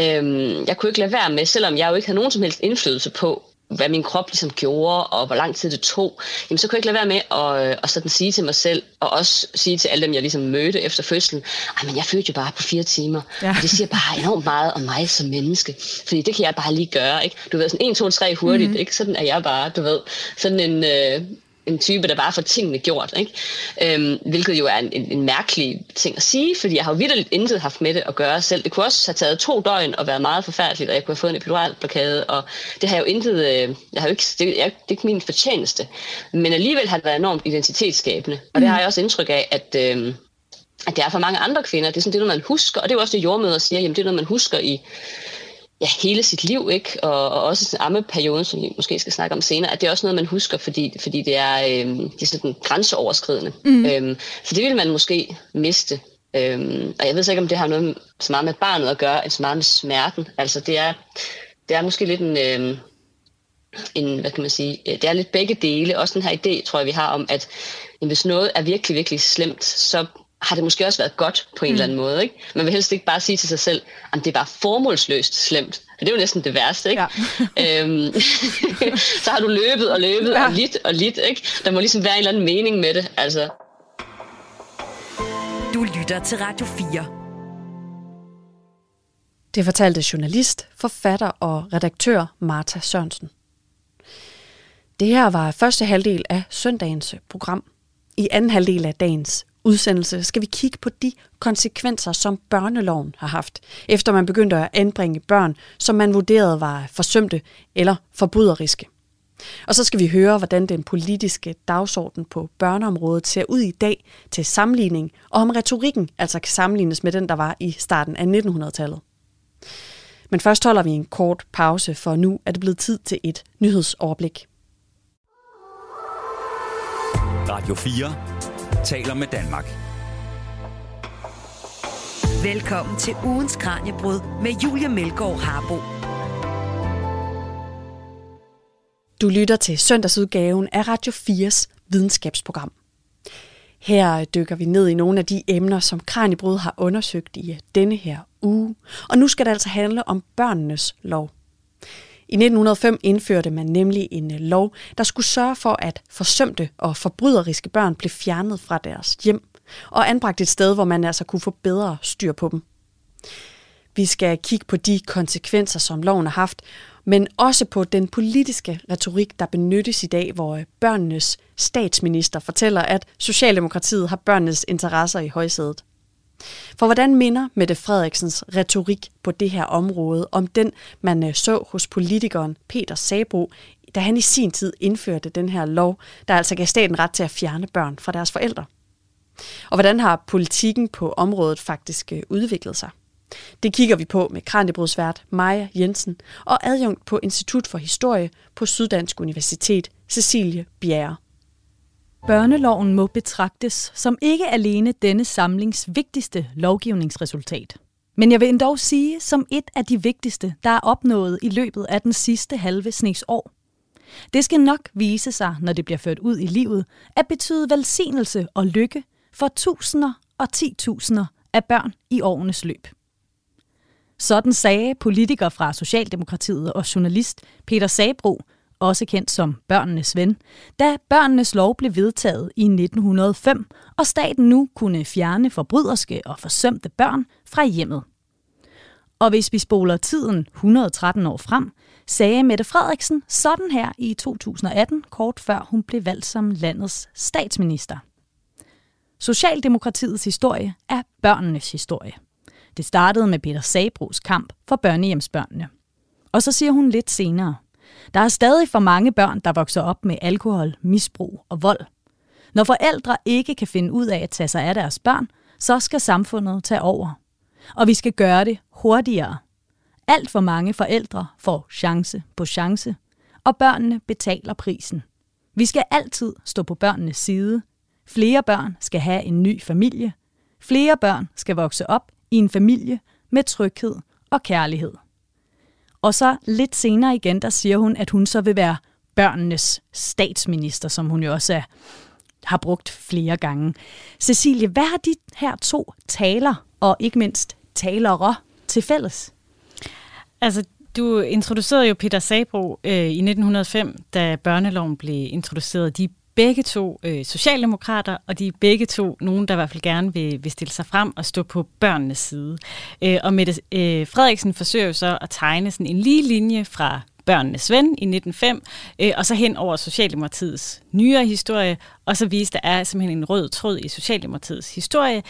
øhm, jeg kunne ikke lade være med, selvom jeg jo ikke havde nogen som helst indflydelse på, hvad min krop ligesom gjorde, og hvor lang tid det tog, jamen så kunne jeg ikke lade være med at, øh, at sådan sige til mig selv, og også sige til alle dem, jeg ligesom mødte efter fødslen, men jeg fødte jo bare på fire timer, ja. og det siger bare enormt meget om mig som menneske, fordi det kan jeg bare lige gøre, ikke? Du ved, sådan 1, 2, 3 hurtigt, mm-hmm. ikke? Sådan er jeg bare, du ved, sådan en, øh, en type, der bare får tingene gjort. Ikke? Øhm, hvilket jo er en, en, en mærkelig ting at sige, fordi jeg har jo vidderligt intet haft med det at gøre selv. Det kunne også have taget to døgn og været meget forfærdeligt, og jeg kunne have fået en epiduralblokade, og det har jo intet, øh, jeg har jo ikke, det, jeg, det er ikke min fortjeneste. Men alligevel har det været enormt identitetsskabende, og det har jeg også indtryk af, at, øh, at det er for mange andre kvinder. Det er sådan det, er noget, man husker, og det er jo også det, jordmøder siger, jamen det er noget, man husker i ja, hele sit liv, ikke? Og, og også sin ammeperioden, som vi måske skal snakke om senere, at det er også noget, man husker, fordi, fordi det er, øhm, det er sådan grænseoverskridende. Mm. Øhm, så det vil man måske miste. Øhm, og jeg ved så ikke, om det har noget så meget med barnet at gøre, end så meget med smerten. Altså det er, det er måske lidt en, øhm, en, hvad kan man sige, det er lidt begge dele. Også den her idé, tror jeg, vi har om, at hvis noget er virkelig, virkelig slemt, så har det måske også været godt på en mm. eller anden måde. Ikke? Man vil helst ikke bare sige til sig selv, at det er bare formålsløst slemt. For det er jo næsten det værste. Ikke? Ja. øhm, så har du løbet og løbet ja. og lidt og lidt. Ikke? Der må ligesom være en eller anden mening med det. Altså. Du lytter til Radio 4. Det fortalte journalist, forfatter og redaktør Martha Sørensen. Det her var første halvdel af søndagens program. I anden halvdel af dagens udsendelse skal vi kigge på de konsekvenser, som børneloven har haft, efter man begyndte at anbringe børn, som man vurderede var forsømte eller forbryderiske. Og så skal vi høre, hvordan den politiske dagsorden på børneområdet ser ud i dag til sammenligning, og om retorikken altså kan sammenlignes med den, der var i starten af 1900-tallet. Men først holder vi en kort pause, for nu er det blevet tid til et nyhedsoverblik. Radio 4 taler med Danmark. Velkommen til ugens Kranjebrud med Julia Melgaard Harbo. Du lytter til søndagsudgaven af Radio 4's videnskabsprogram. Her dykker vi ned i nogle af de emner, som Kranjebrud har undersøgt i denne her uge. Og nu skal det altså handle om børnenes lov. I 1905 indførte man nemlig en øh, lov, der skulle sørge for, at forsømte og forbryderiske børn blev fjernet fra deres hjem og anbragt et sted, hvor man altså kunne få bedre styr på dem. Vi skal kigge på de konsekvenser, som loven har haft, men også på den politiske retorik, der benyttes i dag, hvor øh, børnenes statsminister fortæller, at Socialdemokratiet har børnenes interesser i højsædet. For hvordan minder Mette Frederiksens retorik på det her område om den, man øh, så hos politikeren Peter Sabro, da han i sin tid indførte den her lov, der altså gav staten ret til at fjerne børn fra deres forældre? Og hvordan har politikken på området faktisk øh, udviklet sig? Det kigger vi på med Kranjebrudsvært Maja Jensen og adjunkt på Institut for Historie på Syddansk Universitet, Cecilie Bjerre. Børneloven må betragtes som ikke alene denne samlings vigtigste lovgivningsresultat. Men jeg vil endda sige som et af de vigtigste, der er opnået i løbet af den sidste halve snes år. Det skal nok vise sig, når det bliver ført ud i livet, at betyde velsignelse og lykke for tusinder og titusinder af børn i årenes løb. Sådan sagde politiker fra Socialdemokratiet og journalist Peter Sabro også kendt som børnenes ven, da børnenes lov blev vedtaget i 1905, og staten nu kunne fjerne forbryderske og forsømte børn fra hjemmet. Og hvis vi spoler tiden 113 år frem, sagde Mette Frederiksen sådan her i 2018, kort før hun blev valgt som landets statsminister. Socialdemokratiets historie er børnenes historie. Det startede med Peter Sabros kamp for børnehjemsbørnene. Og så siger hun lidt senere – der er stadig for mange børn, der vokser op med alkohol, misbrug og vold. Når forældre ikke kan finde ud af at tage sig af deres børn, så skal samfundet tage over. Og vi skal gøre det hurtigere. Alt for mange forældre får chance på chance, og børnene betaler prisen. Vi skal altid stå på børnenes side. Flere børn skal have en ny familie. Flere børn skal vokse op i en familie med tryghed og kærlighed. Og så lidt senere igen, der siger hun, at hun så vil være børnenes statsminister, som hun jo også er, har brugt flere gange. Cecilie, hvad har de her to taler, og ikke mindst talere, til fælles? Altså, du introducerede jo Peter Sabro øh, i 1905, da børneloven blev introduceret. De begge to øh, socialdemokrater, og de er begge to nogen, der i hvert fald gerne vil, vil stille sig frem og stå på børnenes side. Øh, og Mette øh, Frederiksen forsøger jo så at tegne sådan en lige linje fra børnenes ven i 1905, øh, og så hen over Socialdemokratiets nyere historie, og så vise, der er simpelthen en rød tråd i Socialdemokratiets historie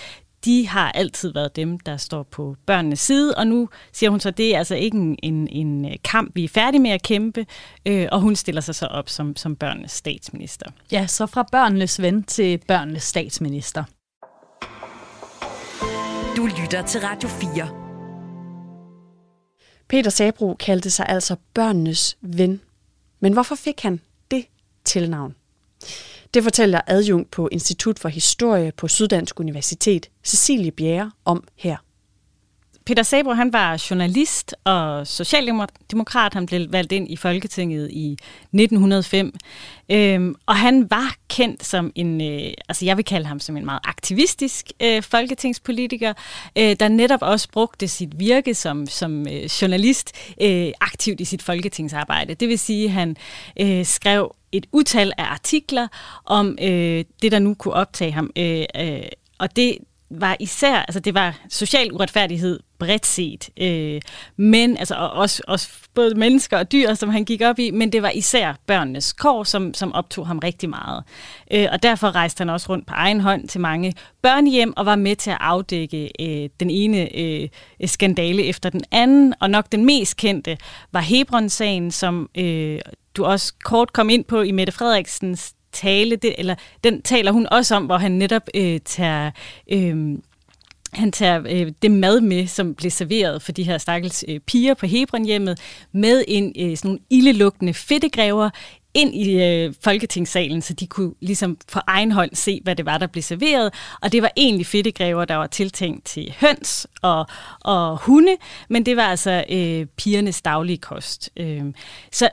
de har altid været dem, der står på børnenes side, og nu siger hun så, at det er altså ikke en, en, en øh, kamp, vi er færdige med at kæmpe, øh, og hun stiller sig så op som, som børnenes statsminister. Ja, så fra børnenes ven til børnenes statsminister. Du lytter til Radio 4. Peter Sabro kaldte sig altså børnenes ven. Men hvorfor fik han det tilnavn? Det fortæller adjunkt på Institut for Historie på Syddansk Universitet, Cecilie Bjerre, om her. Peter Sabro, han var journalist og socialdemokrat. Han blev valgt ind i Folketinget i 1905. Øhm, og han var kendt som en, øh, altså jeg vil kalde ham som en meget aktivistisk øh, folketingspolitiker, øh, der netop også brugte sit virke som, som øh, journalist øh, aktivt i sit folketingsarbejde. Det vil sige, at han øh, skrev et utal af artikler om øh, det, der nu kunne optage ham. Øh, øh, og det var især, altså det var social uretfærdighed bredt set, øh, men altså og også, også både mennesker og dyr, som han gik op i, men det var især børnenes kår, som, som optog ham rigtig meget. Øh, og derfor rejste han også rundt på egen hånd til mange børnehjem og var med til at afdække øh, den ene øh, skandale efter den anden, og nok den mest kendte var Hebron-sagen, som øh, du også kort kom ind på i Mette Frederiksens tale, det, eller den taler hun også om, hvor han netop øh, tager... Øh, han tager øh, det mad med, som blev serveret for de her stakkels øh, piger på Hebronhjemmet, med en øh, sådan nogle ildelugtende fedtegræver ind i øh, Folketingssalen, så de kunne ligesom for egen hånd se, hvad det var, der blev serveret. Og det var egentlig fedtegræver, der var tiltænkt til høns og, og hunde, men det var altså øh, pigernes daglige kost. Øh, så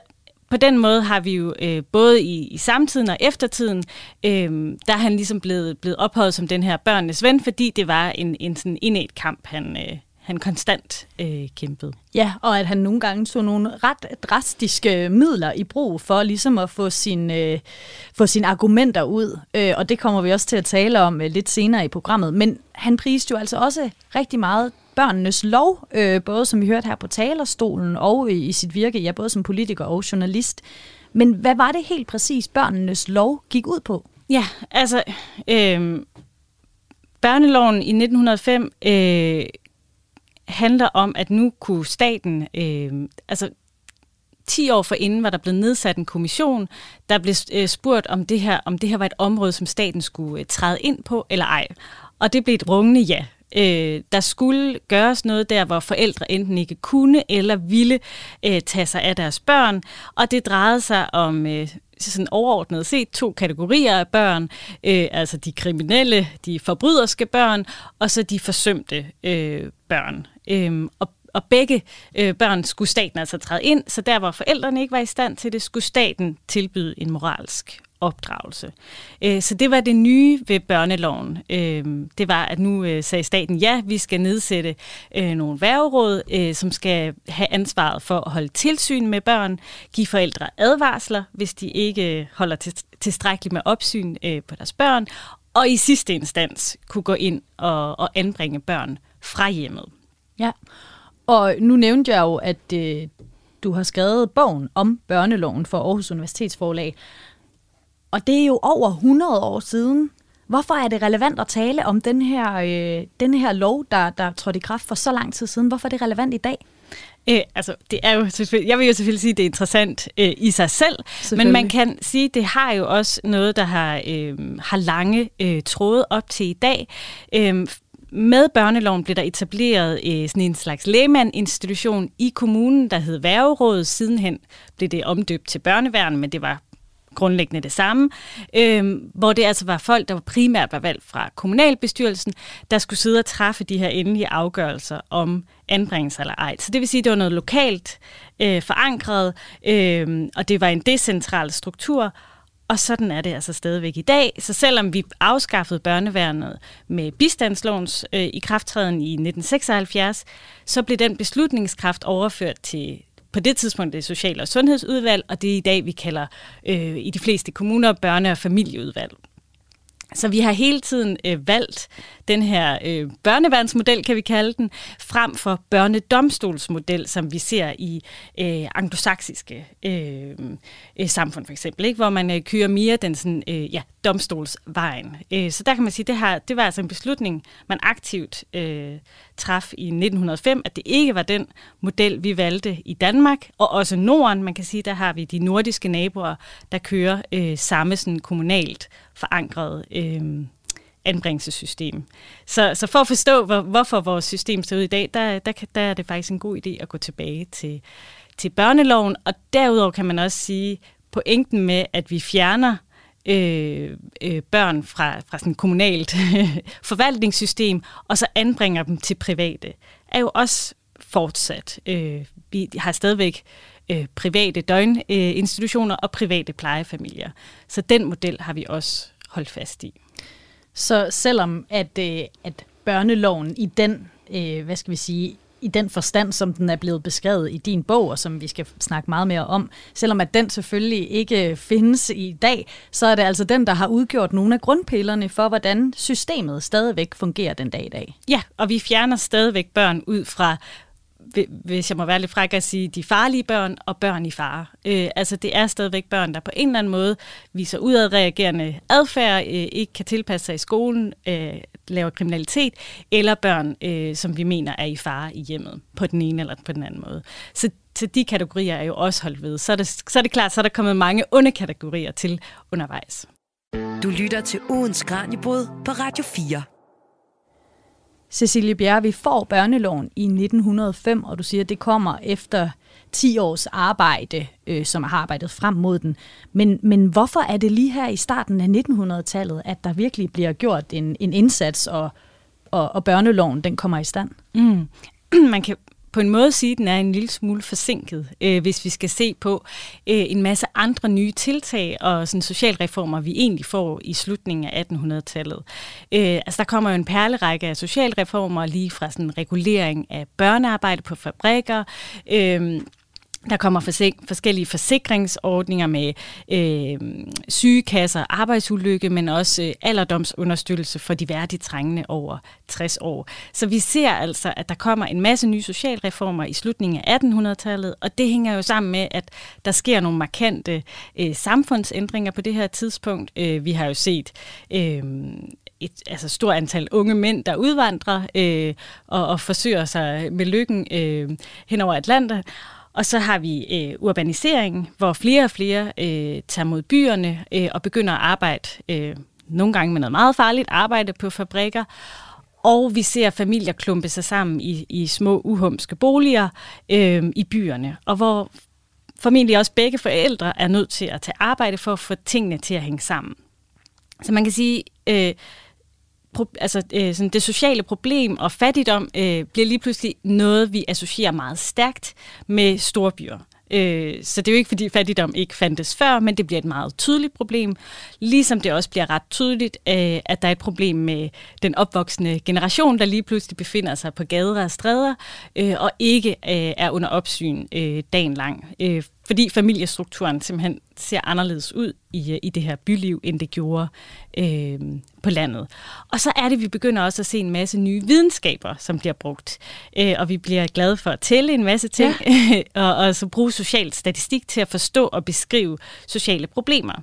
på den måde har vi jo øh, både i, i samtiden og eftertiden, øh, der er han ligesom blevet, blevet ophøjet som den her børnenes ven, fordi det var en, en sådan indet kamp, han, øh, han konstant øh, kæmpede. Ja, og at han nogle gange tog nogle ret drastiske midler i brug for ligesom at få, sin, øh, få sine argumenter ud. Øh, og det kommer vi også til at tale om øh, lidt senere i programmet. Men han priste jo altså også rigtig meget børnenes lov, øh, både som vi hørte her på talerstolen og i, i sit virke, ja, både som politiker og journalist. Men hvad var det helt præcis, børnenes lov gik ud på? Ja, altså, øh, børneloven i 1905 øh, handler om, at nu kunne staten, øh, altså 10 år forinden var der blevet nedsat en kommission, der blev øh, spurgt, om det, her, om det her var et område, som staten skulle øh, træde ind på eller ej. Og det blev et rungende ja. Øh, der skulle gøres noget der, hvor forældre enten ikke kunne eller ville øh, tage sig af deres børn, og det drejede sig om øh, sådan overordnet set to kategorier af børn, øh, altså de kriminelle, de forbryderske børn, og så de forsømte øh, børn. Øh, og og begge øh, børn skulle staten altså træde ind, så der hvor forældrene ikke var i stand til det, skulle staten tilbyde en moralsk opdragelse. Øh, så det var det nye ved børneloven. Øh, det var, at nu øh, sagde staten, ja, vi skal nedsætte nogle værgeråd, som skal have ansvaret for at holde tilsyn med børn, give forældre advarsler, hvis de ikke holder tilstrækkeligt med opsyn på deres børn, og i sidste instans kunne gå ind og, og anbringe børn fra hjemmet. Ja, og nu nævnte jeg jo, at du har skrevet bogen om børneloven for Aarhus Universitetsforlag. Og det er jo over 100 år siden. Hvorfor er det relevant at tale om den her, øh, den her lov, der, der trådte i kraft for så lang tid siden? Hvorfor er det relevant i dag? Øh, altså, det er jo selvfølgelig, jeg vil jo selvfølgelig sige, at det er interessant øh, i sig selv, men man kan sige, at det har jo også noget, der har, øh, har lange øh, tråde op til i dag. Øh, med børneloven blev der etableret øh, sådan en slags lægmandinstitution i kommunen, der hed Værgerådet. Sidenhen blev det omdøbt til børneværn, men det var grundlæggende det samme, øh, hvor det altså var folk, der primært var valgt fra kommunalbestyrelsen, der skulle sidde og træffe de her endelige afgørelser om anbringelse eller ej. Så det vil sige, at det var noget lokalt øh, forankret, øh, og det var en decentral struktur, og sådan er det altså stadigvæk i dag. Så selvom vi afskaffede børneværnet med bistandslovens øh, i krafttræden i 1976, så blev den beslutningskraft overført til på det tidspunkt det Social- og Sundhedsudvalg, og det er i dag, vi kalder øh, i de fleste kommuner børne- og familieudvalg. Så vi har hele tiden øh, valgt den her øh, børneværnsmodel, kan vi kalde den, frem for børnedomstolsmodel, som vi ser i øh, anglosaksiske øh, øh, samfund for eksempel, ikke? hvor man øh, kører mere den sådan, øh, ja, domstolsvejen. Øh, så der kan man sige, det her, det var altså en beslutning, man aktivt øh, traf i 1905, at det ikke var den model, vi valgte i Danmark, og også Norden. Man kan sige, der har vi de nordiske naboer, der kører øh, samme sådan kommunalt forankret øh, anbringelsessystem. Så, så for at forstå, hvor, hvorfor vores system ser ud i dag, der, der, der er det faktisk en god idé at gå tilbage til, til børneloven. Og derudover kan man også sige, pointen med, at vi fjerner øh, øh, børn fra, fra sådan et kommunalt forvaltningssystem, og så anbringer dem til private, er jo også fortsat. Øh, vi har stadigvæk øh, private døgninstitutioner øh, og private plejefamilier. Så den model har vi også holdt fast i. Så selvom at, øh, at børneloven i den, øh, hvad skal vi sige, i den forstand, som den er blevet beskrevet i din bog, og som vi skal snakke meget mere om. Selvom at den selvfølgelig ikke findes i dag, så er det altså den, der har udgjort nogle af grundpillerne for, hvordan systemet stadigvæk fungerer den dag i dag. Ja, og vi fjerner stadigvæk børn ud fra hvis jeg må være lidt fræk at sige, de farlige børn og børn i fare. Øh, altså det er stadigvæk børn, der på en eller anden måde viser udadreagerende adfærd, øh, ikke kan tilpasse sig i skolen, øh, laver kriminalitet, eller børn, øh, som vi mener er i fare i hjemmet, på den ene eller på den anden måde. Så så de kategorier er jo også holdt ved. Så er det, så er det klart, så er der kommet mange underkategorier til undervejs. Du lytter til ugens Kranjebrud på Radio 4. Cecilie Bjerre, vi får børneloven i 1905, og du siger, at det kommer efter 10 års arbejde, øh, som har arbejdet frem mod den. Men, men hvorfor er det lige her i starten af 1900-tallet, at der virkelig bliver gjort en, en indsats, og, og, og børneloven den kommer i stand? Mm. Man kan på en måde sige, at den er en lille smule forsinket, øh, hvis vi skal se på øh, en masse andre nye tiltag og sådan socialreformer, vi egentlig får i slutningen af 1800-tallet. Øh, altså der kommer jo en perlerække af socialreformer lige fra sådan regulering af børnearbejde på fabrikker, øh, der kommer forsik- forskellige forsikringsordninger med øh, sygekasser, arbejdsulykke, men også øh, alderdomsunderstøttelse for de værdigt trængende over 60 år. Så vi ser altså, at der kommer en masse nye socialreformer i slutningen af 1800-tallet, og det hænger jo sammen med, at der sker nogle markante øh, samfundsændringer på det her tidspunkt. Øh, vi har jo set øh, et altså stort antal unge mænd, der udvandrer øh, og, og forsøger sig med lykken øh, hen over Atlanten. Og så har vi øh, urbanisering, hvor flere og flere øh, tager mod byerne øh, og begynder at arbejde, øh, nogle gange med noget meget farligt, arbejde på fabrikker. Og vi ser familier klumpe sig sammen i, i små uhumske boliger øh, i byerne, og hvor formentlig også begge forældre er nødt til at tage arbejde for at få tingene til at hænge sammen. Så man kan sige, øh, pro, altså, øh, sådan det sociale problem og fattigdom øh, bliver lige pludselig noget, vi associerer meget stærkt med storbyer. Øh, så det er jo ikke, fordi fattigdom ikke fandtes før, men det bliver et meget tydeligt problem. Ligesom det også bliver ret tydeligt, øh, at der er et problem med den opvoksende generation, der lige pludselig befinder sig på gader og stræder, øh, og ikke øh, er under opsyn øh, dagen lang. Øh, fordi familiestrukturen simpelthen ser anderledes ud i, øh, i det her byliv, end det gjorde øh, på landet. Og så er det, vi begynder også at se en masse nye videnskaber, som bliver brugt. Øh, og vi bliver glade for at tælle en masse ting, ja. og, og så bruge social statistik til at forstå og beskrive sociale problemer.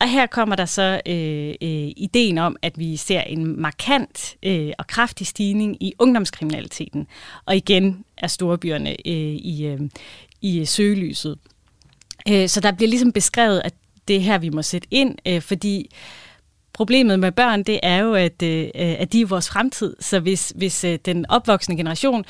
Og her kommer der så øh, øh, ideen om, at vi ser en markant øh, og kraftig stigning i ungdomskriminaliteten. Og igen er storbyerne øh, i, øh, i øh, søgelyset. Øh, så der bliver ligesom beskrevet, at det er her, vi må sætte ind, øh, fordi problemet med børn, det er jo, at, at de er vores fremtid. Så hvis, hvis den opvoksende generation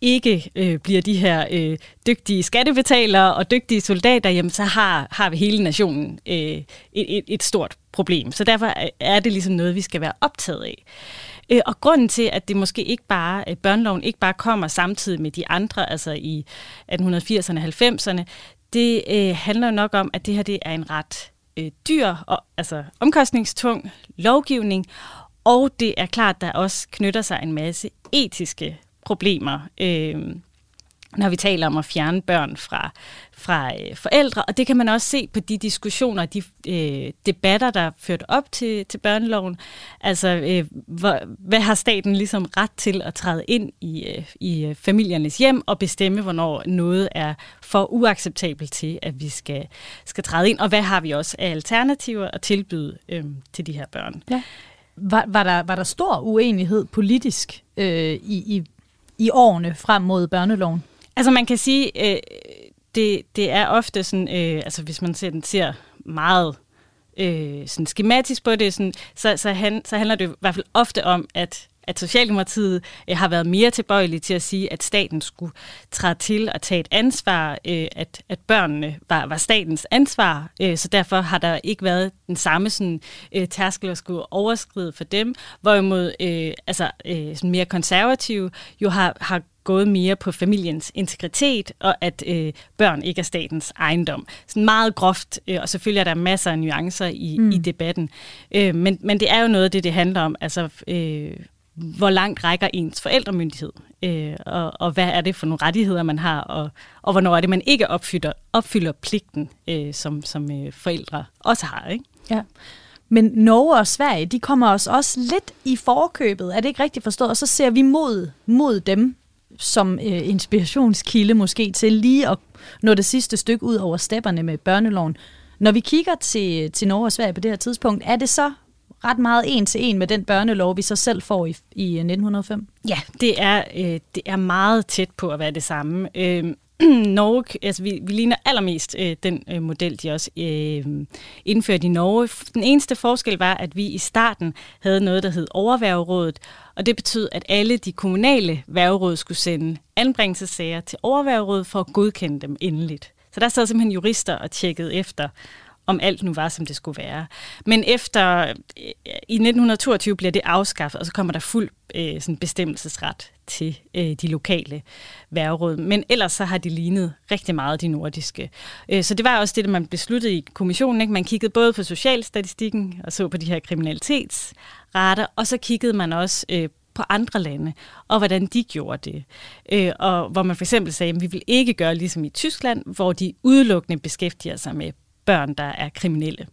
ikke øh, bliver de her øh, dygtige skattebetalere og dygtige soldater, jamen så har, har vi hele nationen øh, et, et, et stort problem. Så derfor er det ligesom noget, vi skal være optaget af. Øh, og grunden til, at det måske ikke bare, øh, børneloven ikke bare kommer samtidig med de andre, altså i 1880'erne og 90'erne, det øh, handler nok om, at det her det er en ret øh, dyr og altså omkostningstung lovgivning, og det er klart, der også knytter sig en masse etiske problemer. Øh, når vi taler om at fjerne børn fra, fra øh, forældre. Og det kan man også se på de diskussioner, de øh, debatter, der er ført op til, til børneloven. Altså, øh, hvor, hvad har staten ligesom ret til at træde ind i, øh, i øh, familiernes hjem og bestemme, hvornår noget er for uacceptabelt til, at vi skal, skal træde ind, og hvad har vi også af alternativer at tilbyde øh, til de her børn. Ja. Var, var, der, var der stor uenighed politisk øh, i, i, i årene frem mod børneloven? Altså man kan sige, øh, det, det er ofte sådan, øh, altså hvis man ser, den ser meget øh, sådan skematisk på det, sådan, så, så, han, så handler det i hvert fald ofte om, at at Socialdemokratiet øh, har været mere tilbøjelige til at sige, at staten skulle træde til og tage et ansvar, øh, at, at børnene var, var statens ansvar, øh, så derfor har der ikke været den samme sådan, øh, tærskel at skulle overskride for dem, hvorimod øh, altså, øh, sådan mere konservative jo har, har gået mere på familiens integritet, og at øh, børn ikke er statens ejendom. Sådan meget groft, øh, og selvfølgelig er der masser af nuancer i, mm. i debatten. Øh, men, men det er jo noget af det, det handler om. Altså, øh, hvor langt rækker ens forældremyndighed, øh, og, og hvad er det for nogle rettigheder, man har, og, og hvornår er det, man ikke opfylder, opfylder pligten, øh, som, som øh, forældre også har. Ikke? Ja. Men Norge og Sverige, de kommer os også lidt i forkøbet, er det ikke rigtigt forstået? Og så ser vi mod, mod dem som øh, inspirationskilde måske til lige at nå det sidste stykke ud over stepperne med børneloven. Når vi kigger til, til Norge og Sverige på det her tidspunkt, er det så ret meget en til en med den børnelov, vi så selv får i, i 1905? Ja, det er, øh, det er meget tæt på at være det samme. Øh, Norge, altså vi, vi ligner allermest øh, den øh, model, de også øh, indførte i Norge. Den eneste forskel var, at vi i starten havde noget, der hed overværgerådet, og det betød, at alle de kommunale værgeråd skulle sende anbringelsessager til overværgerådet for at godkende dem endeligt. Så der sad simpelthen jurister og tjekkede efter, om alt nu var, som det skulle være. Men efter, øh, i 1922 bliver det afskaffet, og så kommer der fuld øh, sådan bestemmelsesret til øh, de lokale værgeråd. Men ellers så har de lignet rigtig meget de nordiske. Øh, så det var også det, man besluttede i kommissionen. Ikke? Man kiggede både på socialstatistikken og så på de her kriminalitetsrater, og så kiggede man også øh, på andre lande, og hvordan de gjorde det. Øh, og hvor man for eksempel sagde, at vi vil ikke gøre ligesom i Tyskland, hvor de udelukkende beskæftiger sig med børn, der er kriminelle.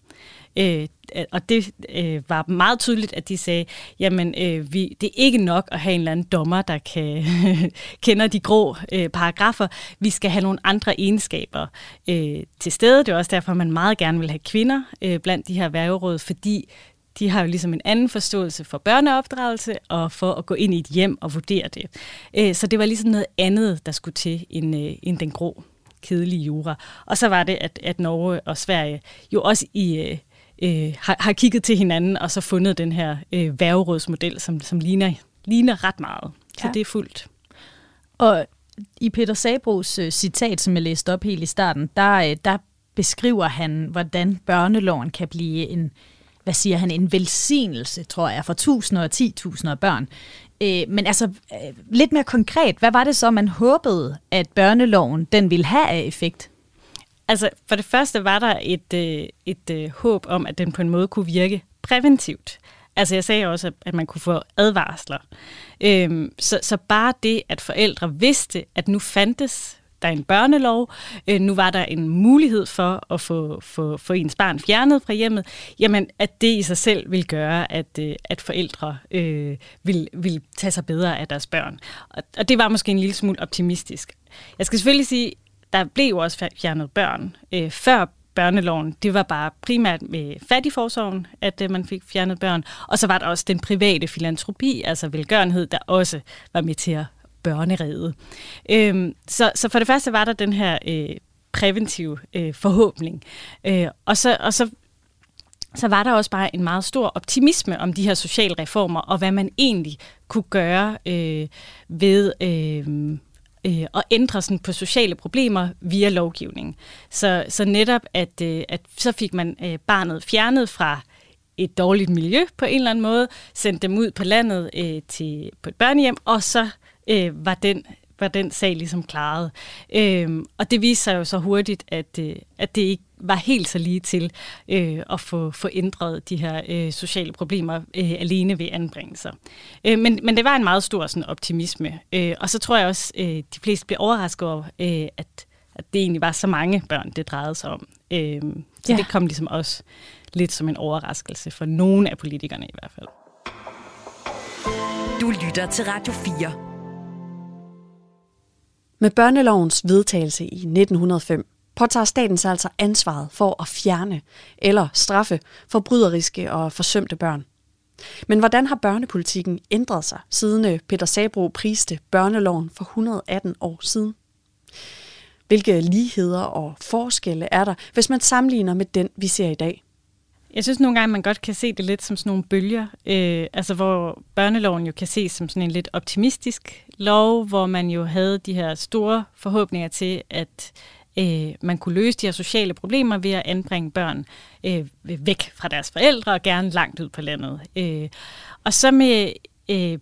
Øh, og det øh, var meget tydeligt, at de sagde, jamen øh, vi, det er ikke nok at have en eller anden dommer, der kan kender de grå øh, paragrafer. Vi skal have nogle andre egenskaber øh, til stede. Det er også derfor, man meget gerne vil have kvinder øh, blandt de her værgeråd, fordi de har jo ligesom en anden forståelse for børneopdragelse og for at gå ind i et hjem og vurdere det. Øh, så det var ligesom noget andet, der skulle til end, øh, end den grå kedelige jura. Og så var det, at, at Norge og Sverige jo også i... Øh, øh, har, har kigget til hinanden og så fundet den her øh, værgerådsmodel, som, som ligner, ligner ret meget. Så ja. det er fuldt. Og i Peter Sabros øh, citat, som jeg læste op helt i starten, der, øh, der beskriver han, hvordan børneloven kan blive en, hvad siger han, en velsignelse, tror jeg, for tusinder og ti tusinder børn. Øh, men altså, øh, lidt mere konkret, hvad var det så, man håbede, at børneloven den ville have af effekt? Altså, for det første var der et, øh, et øh, håb om, at den på en måde kunne virke præventivt. Altså, jeg sagde også, at man kunne få advarsler. Øhm, så, så bare det, at forældre vidste, at nu fandtes der en børnelov, øh, nu var der en mulighed for at få, få, få ens barn fjernet fra hjemmet, jamen at det i sig selv vil gøre, at, øh, at forældre øh, vil, vil tage sig bedre af deres børn. Og, og det var måske en lille smule optimistisk. Jeg skal selvfølgelig sige, der blev jo også fjernet børn øh, før børneloven. Det var bare primært med fattigforsorgen, at øh, man fik fjernet børn. Og så var der også den private filantropi, altså velgørenhed, der også var med til at børneredet. Øhm, så, så for det første var der den her øh, præventive øh, forhåbning. Øh, og så, og så så var der også bare en meget stor optimisme om de her sociale reformer, og hvad man egentlig kunne gøre øh, ved øh, øh, at ændre sådan på sociale problemer via lovgivning. Så, så netop, at, øh, at så fik man øh, barnet fjernet fra et dårligt miljø på en eller anden måde, sendt dem ud på landet øh, til på et børnehjem, og så øh, var, den, var den sag ligesom klaret. Øh, og det viste sig jo så hurtigt, at, øh, at det ikke var helt så lige til øh, at få, få ændret de her øh, sociale problemer øh, alene ved anbringelser. Øh, men, men det var en meget stor sådan, optimisme. Øh, og så tror jeg også, øh, de fleste blev overrasket over, øh, at, at det egentlig var så mange børn, det drejede sig om. Øh, så ja. det kom ligesom også lidt som en overraskelse for nogle af politikerne i hvert fald. Du lytter til Radio 4. Med børnelovens vedtagelse i 1905 påtager staten sig altså ansvaret for at fjerne eller straffe forbryderiske og forsømte børn. Men hvordan har børnepolitikken ændret sig, siden øh, Peter Sabro priste børneloven for 118 år siden? Hvilke ligheder og forskelle er der, hvis man sammenligner med den, vi ser i dag? Jeg synes nogle gange, man godt kan se det lidt som sådan nogle bølger, øh, altså hvor børneloven jo kan ses som sådan en lidt optimistisk lov, hvor man jo havde de her store forhåbninger til, at øh, man kunne løse de her sociale problemer ved at anbringe børn øh, væk fra deres forældre og gerne langt ud på landet. Øh, og så med, øh,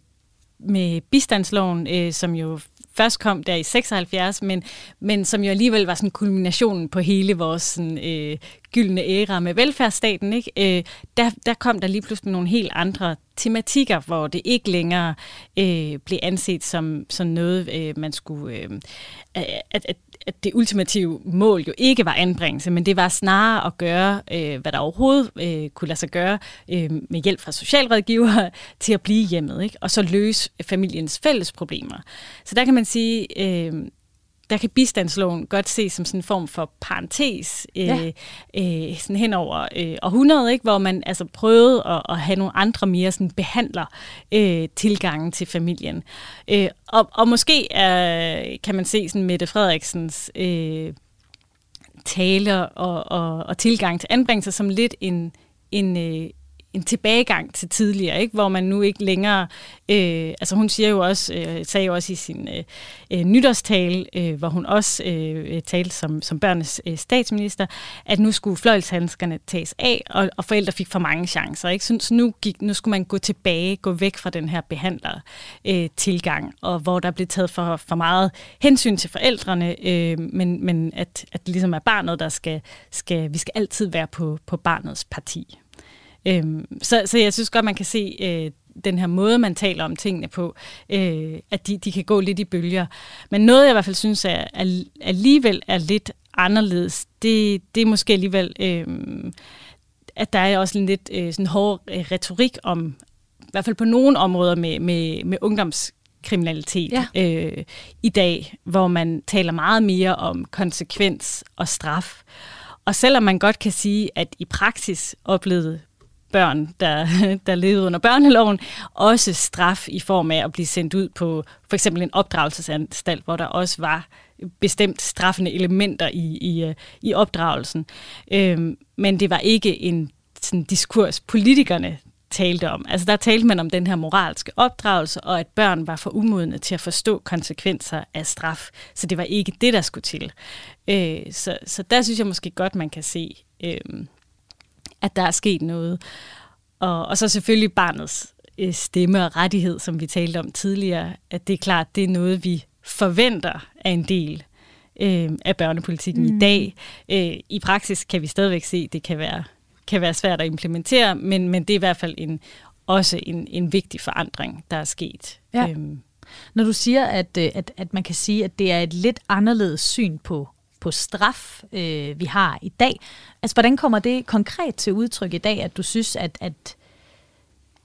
med bistandsloven, øh, som jo først kom der i 76, men, men som jo alligevel var sådan kulminationen på hele vores sådan, øh, gyldne æra med velfærdsstaten, ikke? Øh, der, der kom der lige pludselig nogle helt andre tematikker, hvor det ikke længere øh, blev anset som, som noget, øh, man skulle... Øh, at, at, at det ultimative mål jo ikke var anbringelse, men det var snarere at gøre, øh, hvad der overhovedet øh, kunne lade sig gøre øh, med hjælp fra socialrådgivere til at blive hjemmet, ikke? og så løse familiens fælles problemer. Så der kan man sige, øh, der kan bistandsloven godt ses som sådan en form for parentes øh, ja. øh, sådan hen over øh, århundredet, ikke? hvor man altså prøvede at, at have nogle andre mere sådan behandler øh, tilgangen til familien. Øh, og, og måske er, kan man se sådan Mette Frederiksens øh, tale og, og, og tilgang til anbringelse som lidt en, en, øh, en tilbagegang til tidligere, ikke? hvor man nu ikke længere, øh, altså hun siger jo også, øh, sagde jo også i sin øh, øh, nytårstale, øh, hvor hun også øh, talte som, som børnenes øh, statsminister, at nu skulle fløjlshandskerne tages af, og, og forældre fik for mange chancer. Ikke? Så, så nu, gik, nu skulle man gå tilbage, gå væk fra den her behandler øh, tilgang, og hvor der blev taget for, for meget hensyn til forældrene, øh, men, men at, at det ligesom er barnet, der skal, skal, vi skal altid være på, på barnets parti. Øhm, så, så jeg synes godt, man kan se øh, den her måde, man taler om tingene på, øh, at de, de kan gå lidt i bølger. Men noget, jeg i hvert fald synes er, er alligevel er lidt anderledes, det, det er måske alligevel, øh, at der er også en lidt øh, sådan hård øh, retorik om, i hvert fald på nogle områder med, med, med ungdomskriminalitet ja. øh, i dag, hvor man taler meget mere om konsekvens og straf. Og selvom man godt kan sige, at i praksis oplevede børn, der, der levede under børneloven, også straf i form af at blive sendt ud på for eksempel en opdragelsesanstalt, hvor der også var bestemt straffende elementer i, i, øh, i opdragelsen. Øhm, men det var ikke en sådan, diskurs, politikerne talte om. Altså der talte man om den her moralske opdragelse, og at børn var for umodne til at forstå konsekvenser af straf. Så det var ikke det, der skulle til. Øh, så, så der synes jeg måske godt, man kan se, øh, at der er sket noget. Og, og så selvfølgelig barnets øh, stemme og rettighed, som vi talte om tidligere, at det er klart, det er noget, vi forventer er en del øh, af børnepolitikken mm. i dag. Øh, I praksis kan vi stadigvæk se, at det kan være, kan være svært at implementere, men, men det er i hvert fald en, også en, en vigtig forandring, der er sket. Ja. Øhm. Når du siger, at, øh, at, at man kan sige, at det er et lidt anderledes syn på på straf, øh, vi har i dag. Altså, hvordan kommer det konkret til udtryk i dag, at du synes, at, at,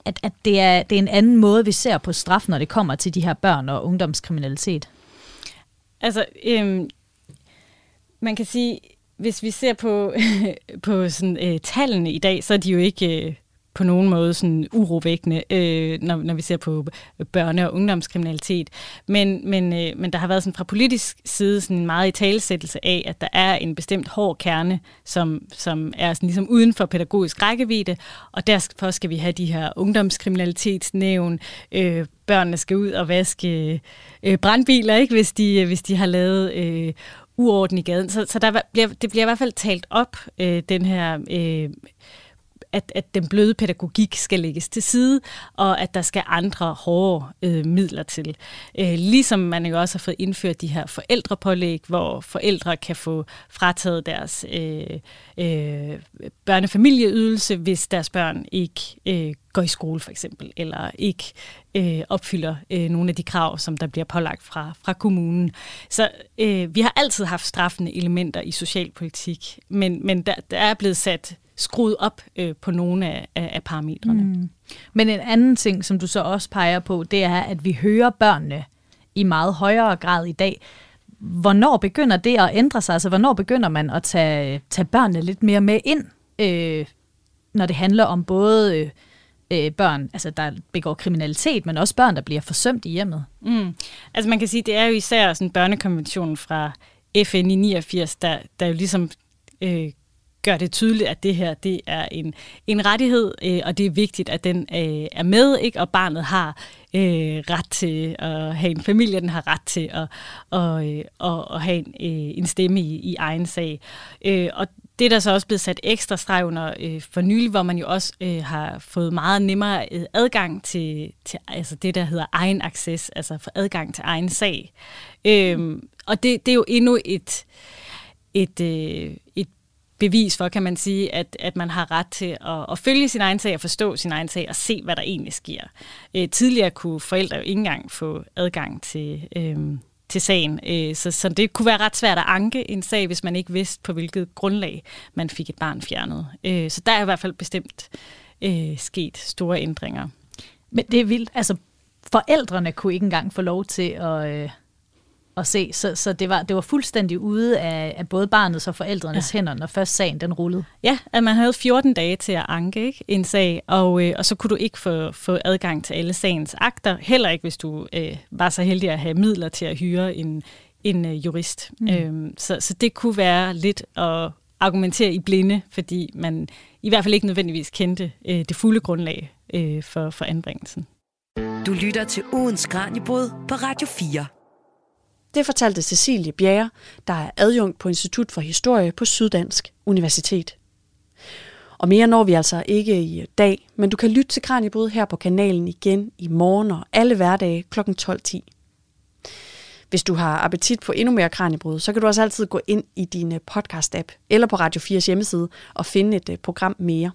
at, at det, er, det er en anden måde, vi ser på straf, når det kommer til de her børn og ungdomskriminalitet? Altså, øhm, man kan sige, hvis vi ser på, på sådan, øh, tallene i dag, så er de jo ikke... Øh, på nogen måde sådan urovækkende, øh, når, når vi ser på børne- og ungdomskriminalitet. Men, men, øh, men der har været sådan fra politisk side sådan en meget i talesættelse af, at der er en bestemt hård kerne, som, som er sådan ligesom uden for pædagogisk rækkevidde, og derfor skal vi have de her ungdomskriminalitetsnævn, øh, børnene skal ud og vaske øh, brandbiler, ikke, hvis, de, øh, hvis de har lavet øh, uorden i gaden. Så, så der bliver, det bliver i hvert fald talt op, øh, den her øh, at, at den bløde pædagogik skal lægges til side, og at der skal andre hårde øh, midler til. Øh, ligesom man jo også har fået indført de her forældrepålæg, hvor forældre kan få frataget deres øh, øh, børnefamilieydelse, hvis deres børn ikke øh, går i skole for eksempel, eller ikke øh, opfylder øh, nogle af de krav, som der bliver pålagt fra, fra kommunen. Så øh, vi har altid haft straffende elementer i socialpolitik, men, men der, der er blevet sat skruet op øh, på nogle af, af, af parametrene. Mm. Men en anden ting, som du så også peger på, det er, at vi hører børnene i meget højere grad i dag. Hvornår begynder det at ændre sig? Altså, hvornår begynder man at tage, tage børnene lidt mere med ind, øh, når det handler om både øh, øh, børn, altså der begår kriminalitet, men også børn, der bliver forsømt i hjemmet? Mm. Altså man kan sige, det er jo især sådan børnekonventionen fra FN i 89, der, der jo ligesom øh, gør det tydeligt, at det her det er en, en rettighed, øh, og det er vigtigt, at den øh, er med, ikke? og barnet har øh, ret til at have en familie, den har ret til at, og, øh, og, og have en, øh, en stemme i, i egen sag. Øh, og det er der så også blevet sat ekstra streg under øh, for nylig, hvor man jo også øh, har fået meget nemmere øh, adgang til, til altså det, der hedder egen access, altså for adgang til egen sag. Øh, og det, det er jo endnu et, et, øh, et bevis for, kan man sige, at, at man har ret til at, at følge sin egen sag og forstå sin egen sag og se, hvad der egentlig sker. Øh, tidligere kunne forældre jo ikke engang få adgang til, øh, til sagen, øh, så, så det kunne være ret svært at anke en sag, hvis man ikke vidste, på hvilket grundlag man fik et barn fjernet. Øh, så der er i hvert fald bestemt øh, sket store ændringer. Men det er vildt. Altså, forældrene kunne ikke engang få lov til at... Øh at se. Så, så det, var, det var fuldstændig ude af, af både barnets og forældrenes ja. hænder, når først sagen den rullede. Ja, at man havde 14 dage til at anke ikke, en sag, og, øh, og så kunne du ikke få, få adgang til alle sagens akter, heller ikke hvis du øh, var så heldig at have midler til at hyre en, en øh, jurist. Mm. Øhm, så, så det kunne være lidt at argumentere i blinde, fordi man i hvert fald ikke nødvendigvis kendte øh, det fulde grundlag øh, for, for anbringelsen. Du lytter til ugens Kranjebrud på Radio 4. Det fortalte Cecilie Bjerre, der er adjunkt på Institut for Historie på Syddansk Universitet. Og mere når vi altså ikke i dag, men du kan lytte til Kranjebrud her på kanalen igen i morgen og alle hverdage kl. 12.10. Hvis du har appetit på endnu mere Kranjebrud, så kan du også altid gå ind i din podcast-app eller på Radio 4's hjemmeside og finde et øh, program mere.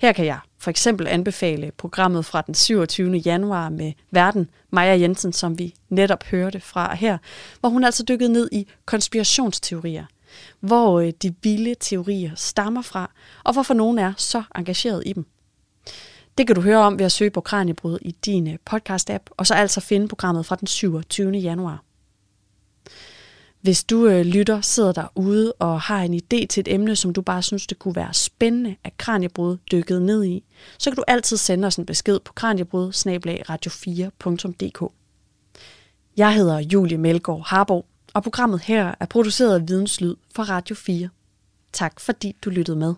Her kan jeg for eksempel anbefale programmet fra den 27. januar med verden Maja Jensen, som vi netop hørte fra her, hvor hun altså dykkede ned i konspirationsteorier, hvor øh, de vilde teorier stammer fra, og hvorfor nogen er så engageret i dem. Det kan du høre om ved at søge på Kranjebrud i din øh, podcast-app, og så altså finde programmet fra den 27. januar. Hvis du øh, lytter, sidder derude og har en idé til et emne, som du bare synes, det kunne være spændende at Kranjebrud dykket ned i, så kan du altid sende os en besked på kranjebrud radio4.dk. Jeg hedder Julie Melgaard Harbo, og programmet her er produceret af Videnslyd for Radio 4. Tak fordi du lyttede med.